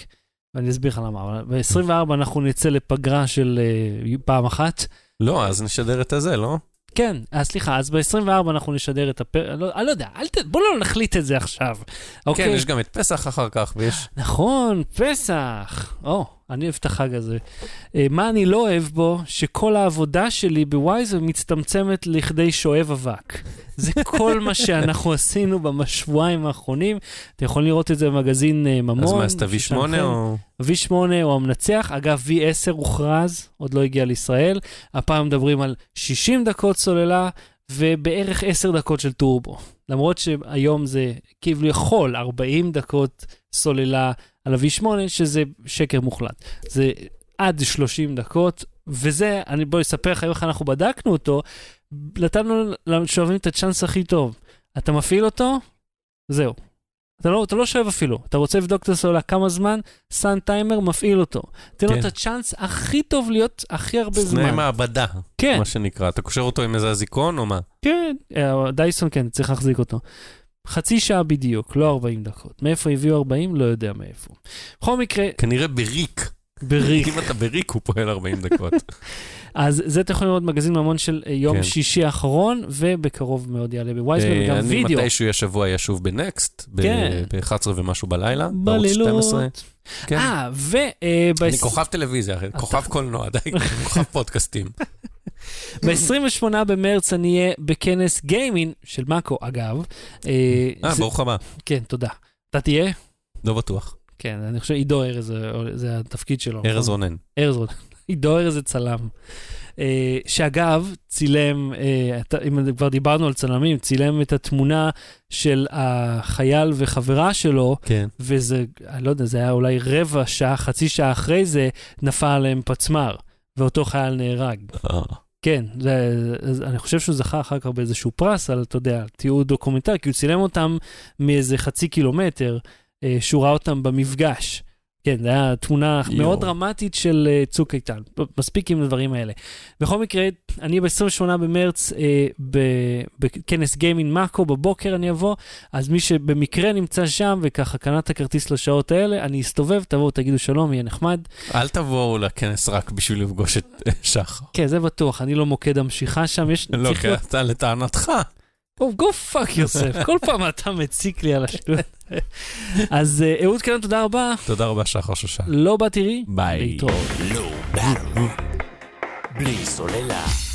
ואני אסביר לך למה, אבל ב-24 אנחנו נצא לפגרה של אה, פעם אחת. לא, אז נשדר את הזה, לא? כן, אה, סליחה, אז ב-24 אנחנו נשדר את הפרק, לא, אני לא יודע, אל ת... בוא לא נחליט את זה עכשיו, אוקיי? כן, יש גם את פסח אחר כך, ויש... נכון, פסח. או, אני אוהב את החג הזה. אה, מה אני לא אוהב בו? שכל העבודה שלי בווייז מצטמצמת לכדי שואב אבק. זה כל מה שאנחנו עשינו בשבועיים האחרונים. אתם יכולים לראות את זה במגזין אה, ממון. אז מה, אז אתה V8 ששמכם. או... V8 הוא המנצח, אגב V10 הוכרז, עוד לא הגיע לישראל. הפעם מדברים על 60 דקות סוללה ובערך 10 דקות של טורבו. למרות שהיום זה כביכול 40 דקות סוללה על ה-V8, שזה שקר מוחלט. זה עד 30 דקות, וזה, אני בוא אספר לך איך אנחנו בדקנו אותו, נתנו לשואבים את הצ'אנס הכי טוב. אתה מפעיל אותו, זהו. אתה לא, אתה לא שואב אפילו, אתה רוצה לבדוק את הסוללה כמה זמן, סאן טיימר מפעיל אותו. תן לו כן. את הצ'אנס הכי טוב להיות הכי הרבה זמן. מעבדה, כן, מה שנקרא. אתה קושר אותו עם איזה אזיקון או מה? כן, אה, דייסון כן, צריך להחזיק אותו. חצי שעה בדיוק, לא 40 דקות. מאיפה הביאו 40? לא יודע מאיפה. בכל מקרה, כנראה בריק. בריק. אם אתה בריק, הוא פועל 40 דקות. אז זה אתם יכולים לראות מגזין ממון של אה, יום כן. שישי האחרון, ובקרוב מאוד יעלה בווייזמן, אה, וגם אני וידאו. מתישהו השבוע ישוב בנקסט, כן. ב-11 ומשהו בלילה, בערוץ 12. בלילות. כן. אה, ו... אני כוכב טלוויזיה, כוכב קולנוע, די, כוכב פודקאסטים. ב-28 במרץ אני אהיה בכנס גיימינג של מאקו, אגב. אה, אה, ברוך הבא. כן, תודה. אתה תהיה? לא בטוח. כן, אני חושב עידו ארז, אה, זה התפקיד שלו. ארז נכון? רונן. ארז רונן. עידו ארז זה צלם. אה, שאגב, צילם, אה, אם כבר דיברנו על צלמים, צילם את התמונה של החייל וחברה שלו, כן. וזה, אני לא יודע, זה היה אולי רבע שעה, חצי שעה אחרי זה, נפל עליהם פצמ"ר, ואותו חייל נהרג. כן, זה, זה, אני חושב שהוא זכה אחר כך באיזשהו פרס על, אתה יודע, תיעוד דוקומנטרי, כי הוא צילם אותם מאיזה חצי קילומטר, אה, שהוא ראה אותם במפגש. כן, זו הייתה תמונה יואו. מאוד דרמטית של אה, צוק איתן. מספיק עם הדברים האלה. בכל מקרה, אני ב-28 במרץ ב- בכנס גיימינג מאקו, בבוקר אני אבוא, אז מי שבמקרה נמצא שם וככה קנה את הכרטיס לשעות האלה, אני אסתובב, תבואו, תגידו שלום, יהיה נחמד. אל תבואו לכנס רק בשביל לפגוש את אה, שחר. כן, זה בטוח, אני לא מוקד המשיכה שם, יש... לא, כי אתה לטענתך. Oh, go fuck yourself, כל פעם אתה מציק לי על השטויות. אז אה, אהוד קלן, תודה רבה. תודה רבה, שחר שושן. לא בא תראי. ביי. להתראות. לא. בלי סוללה.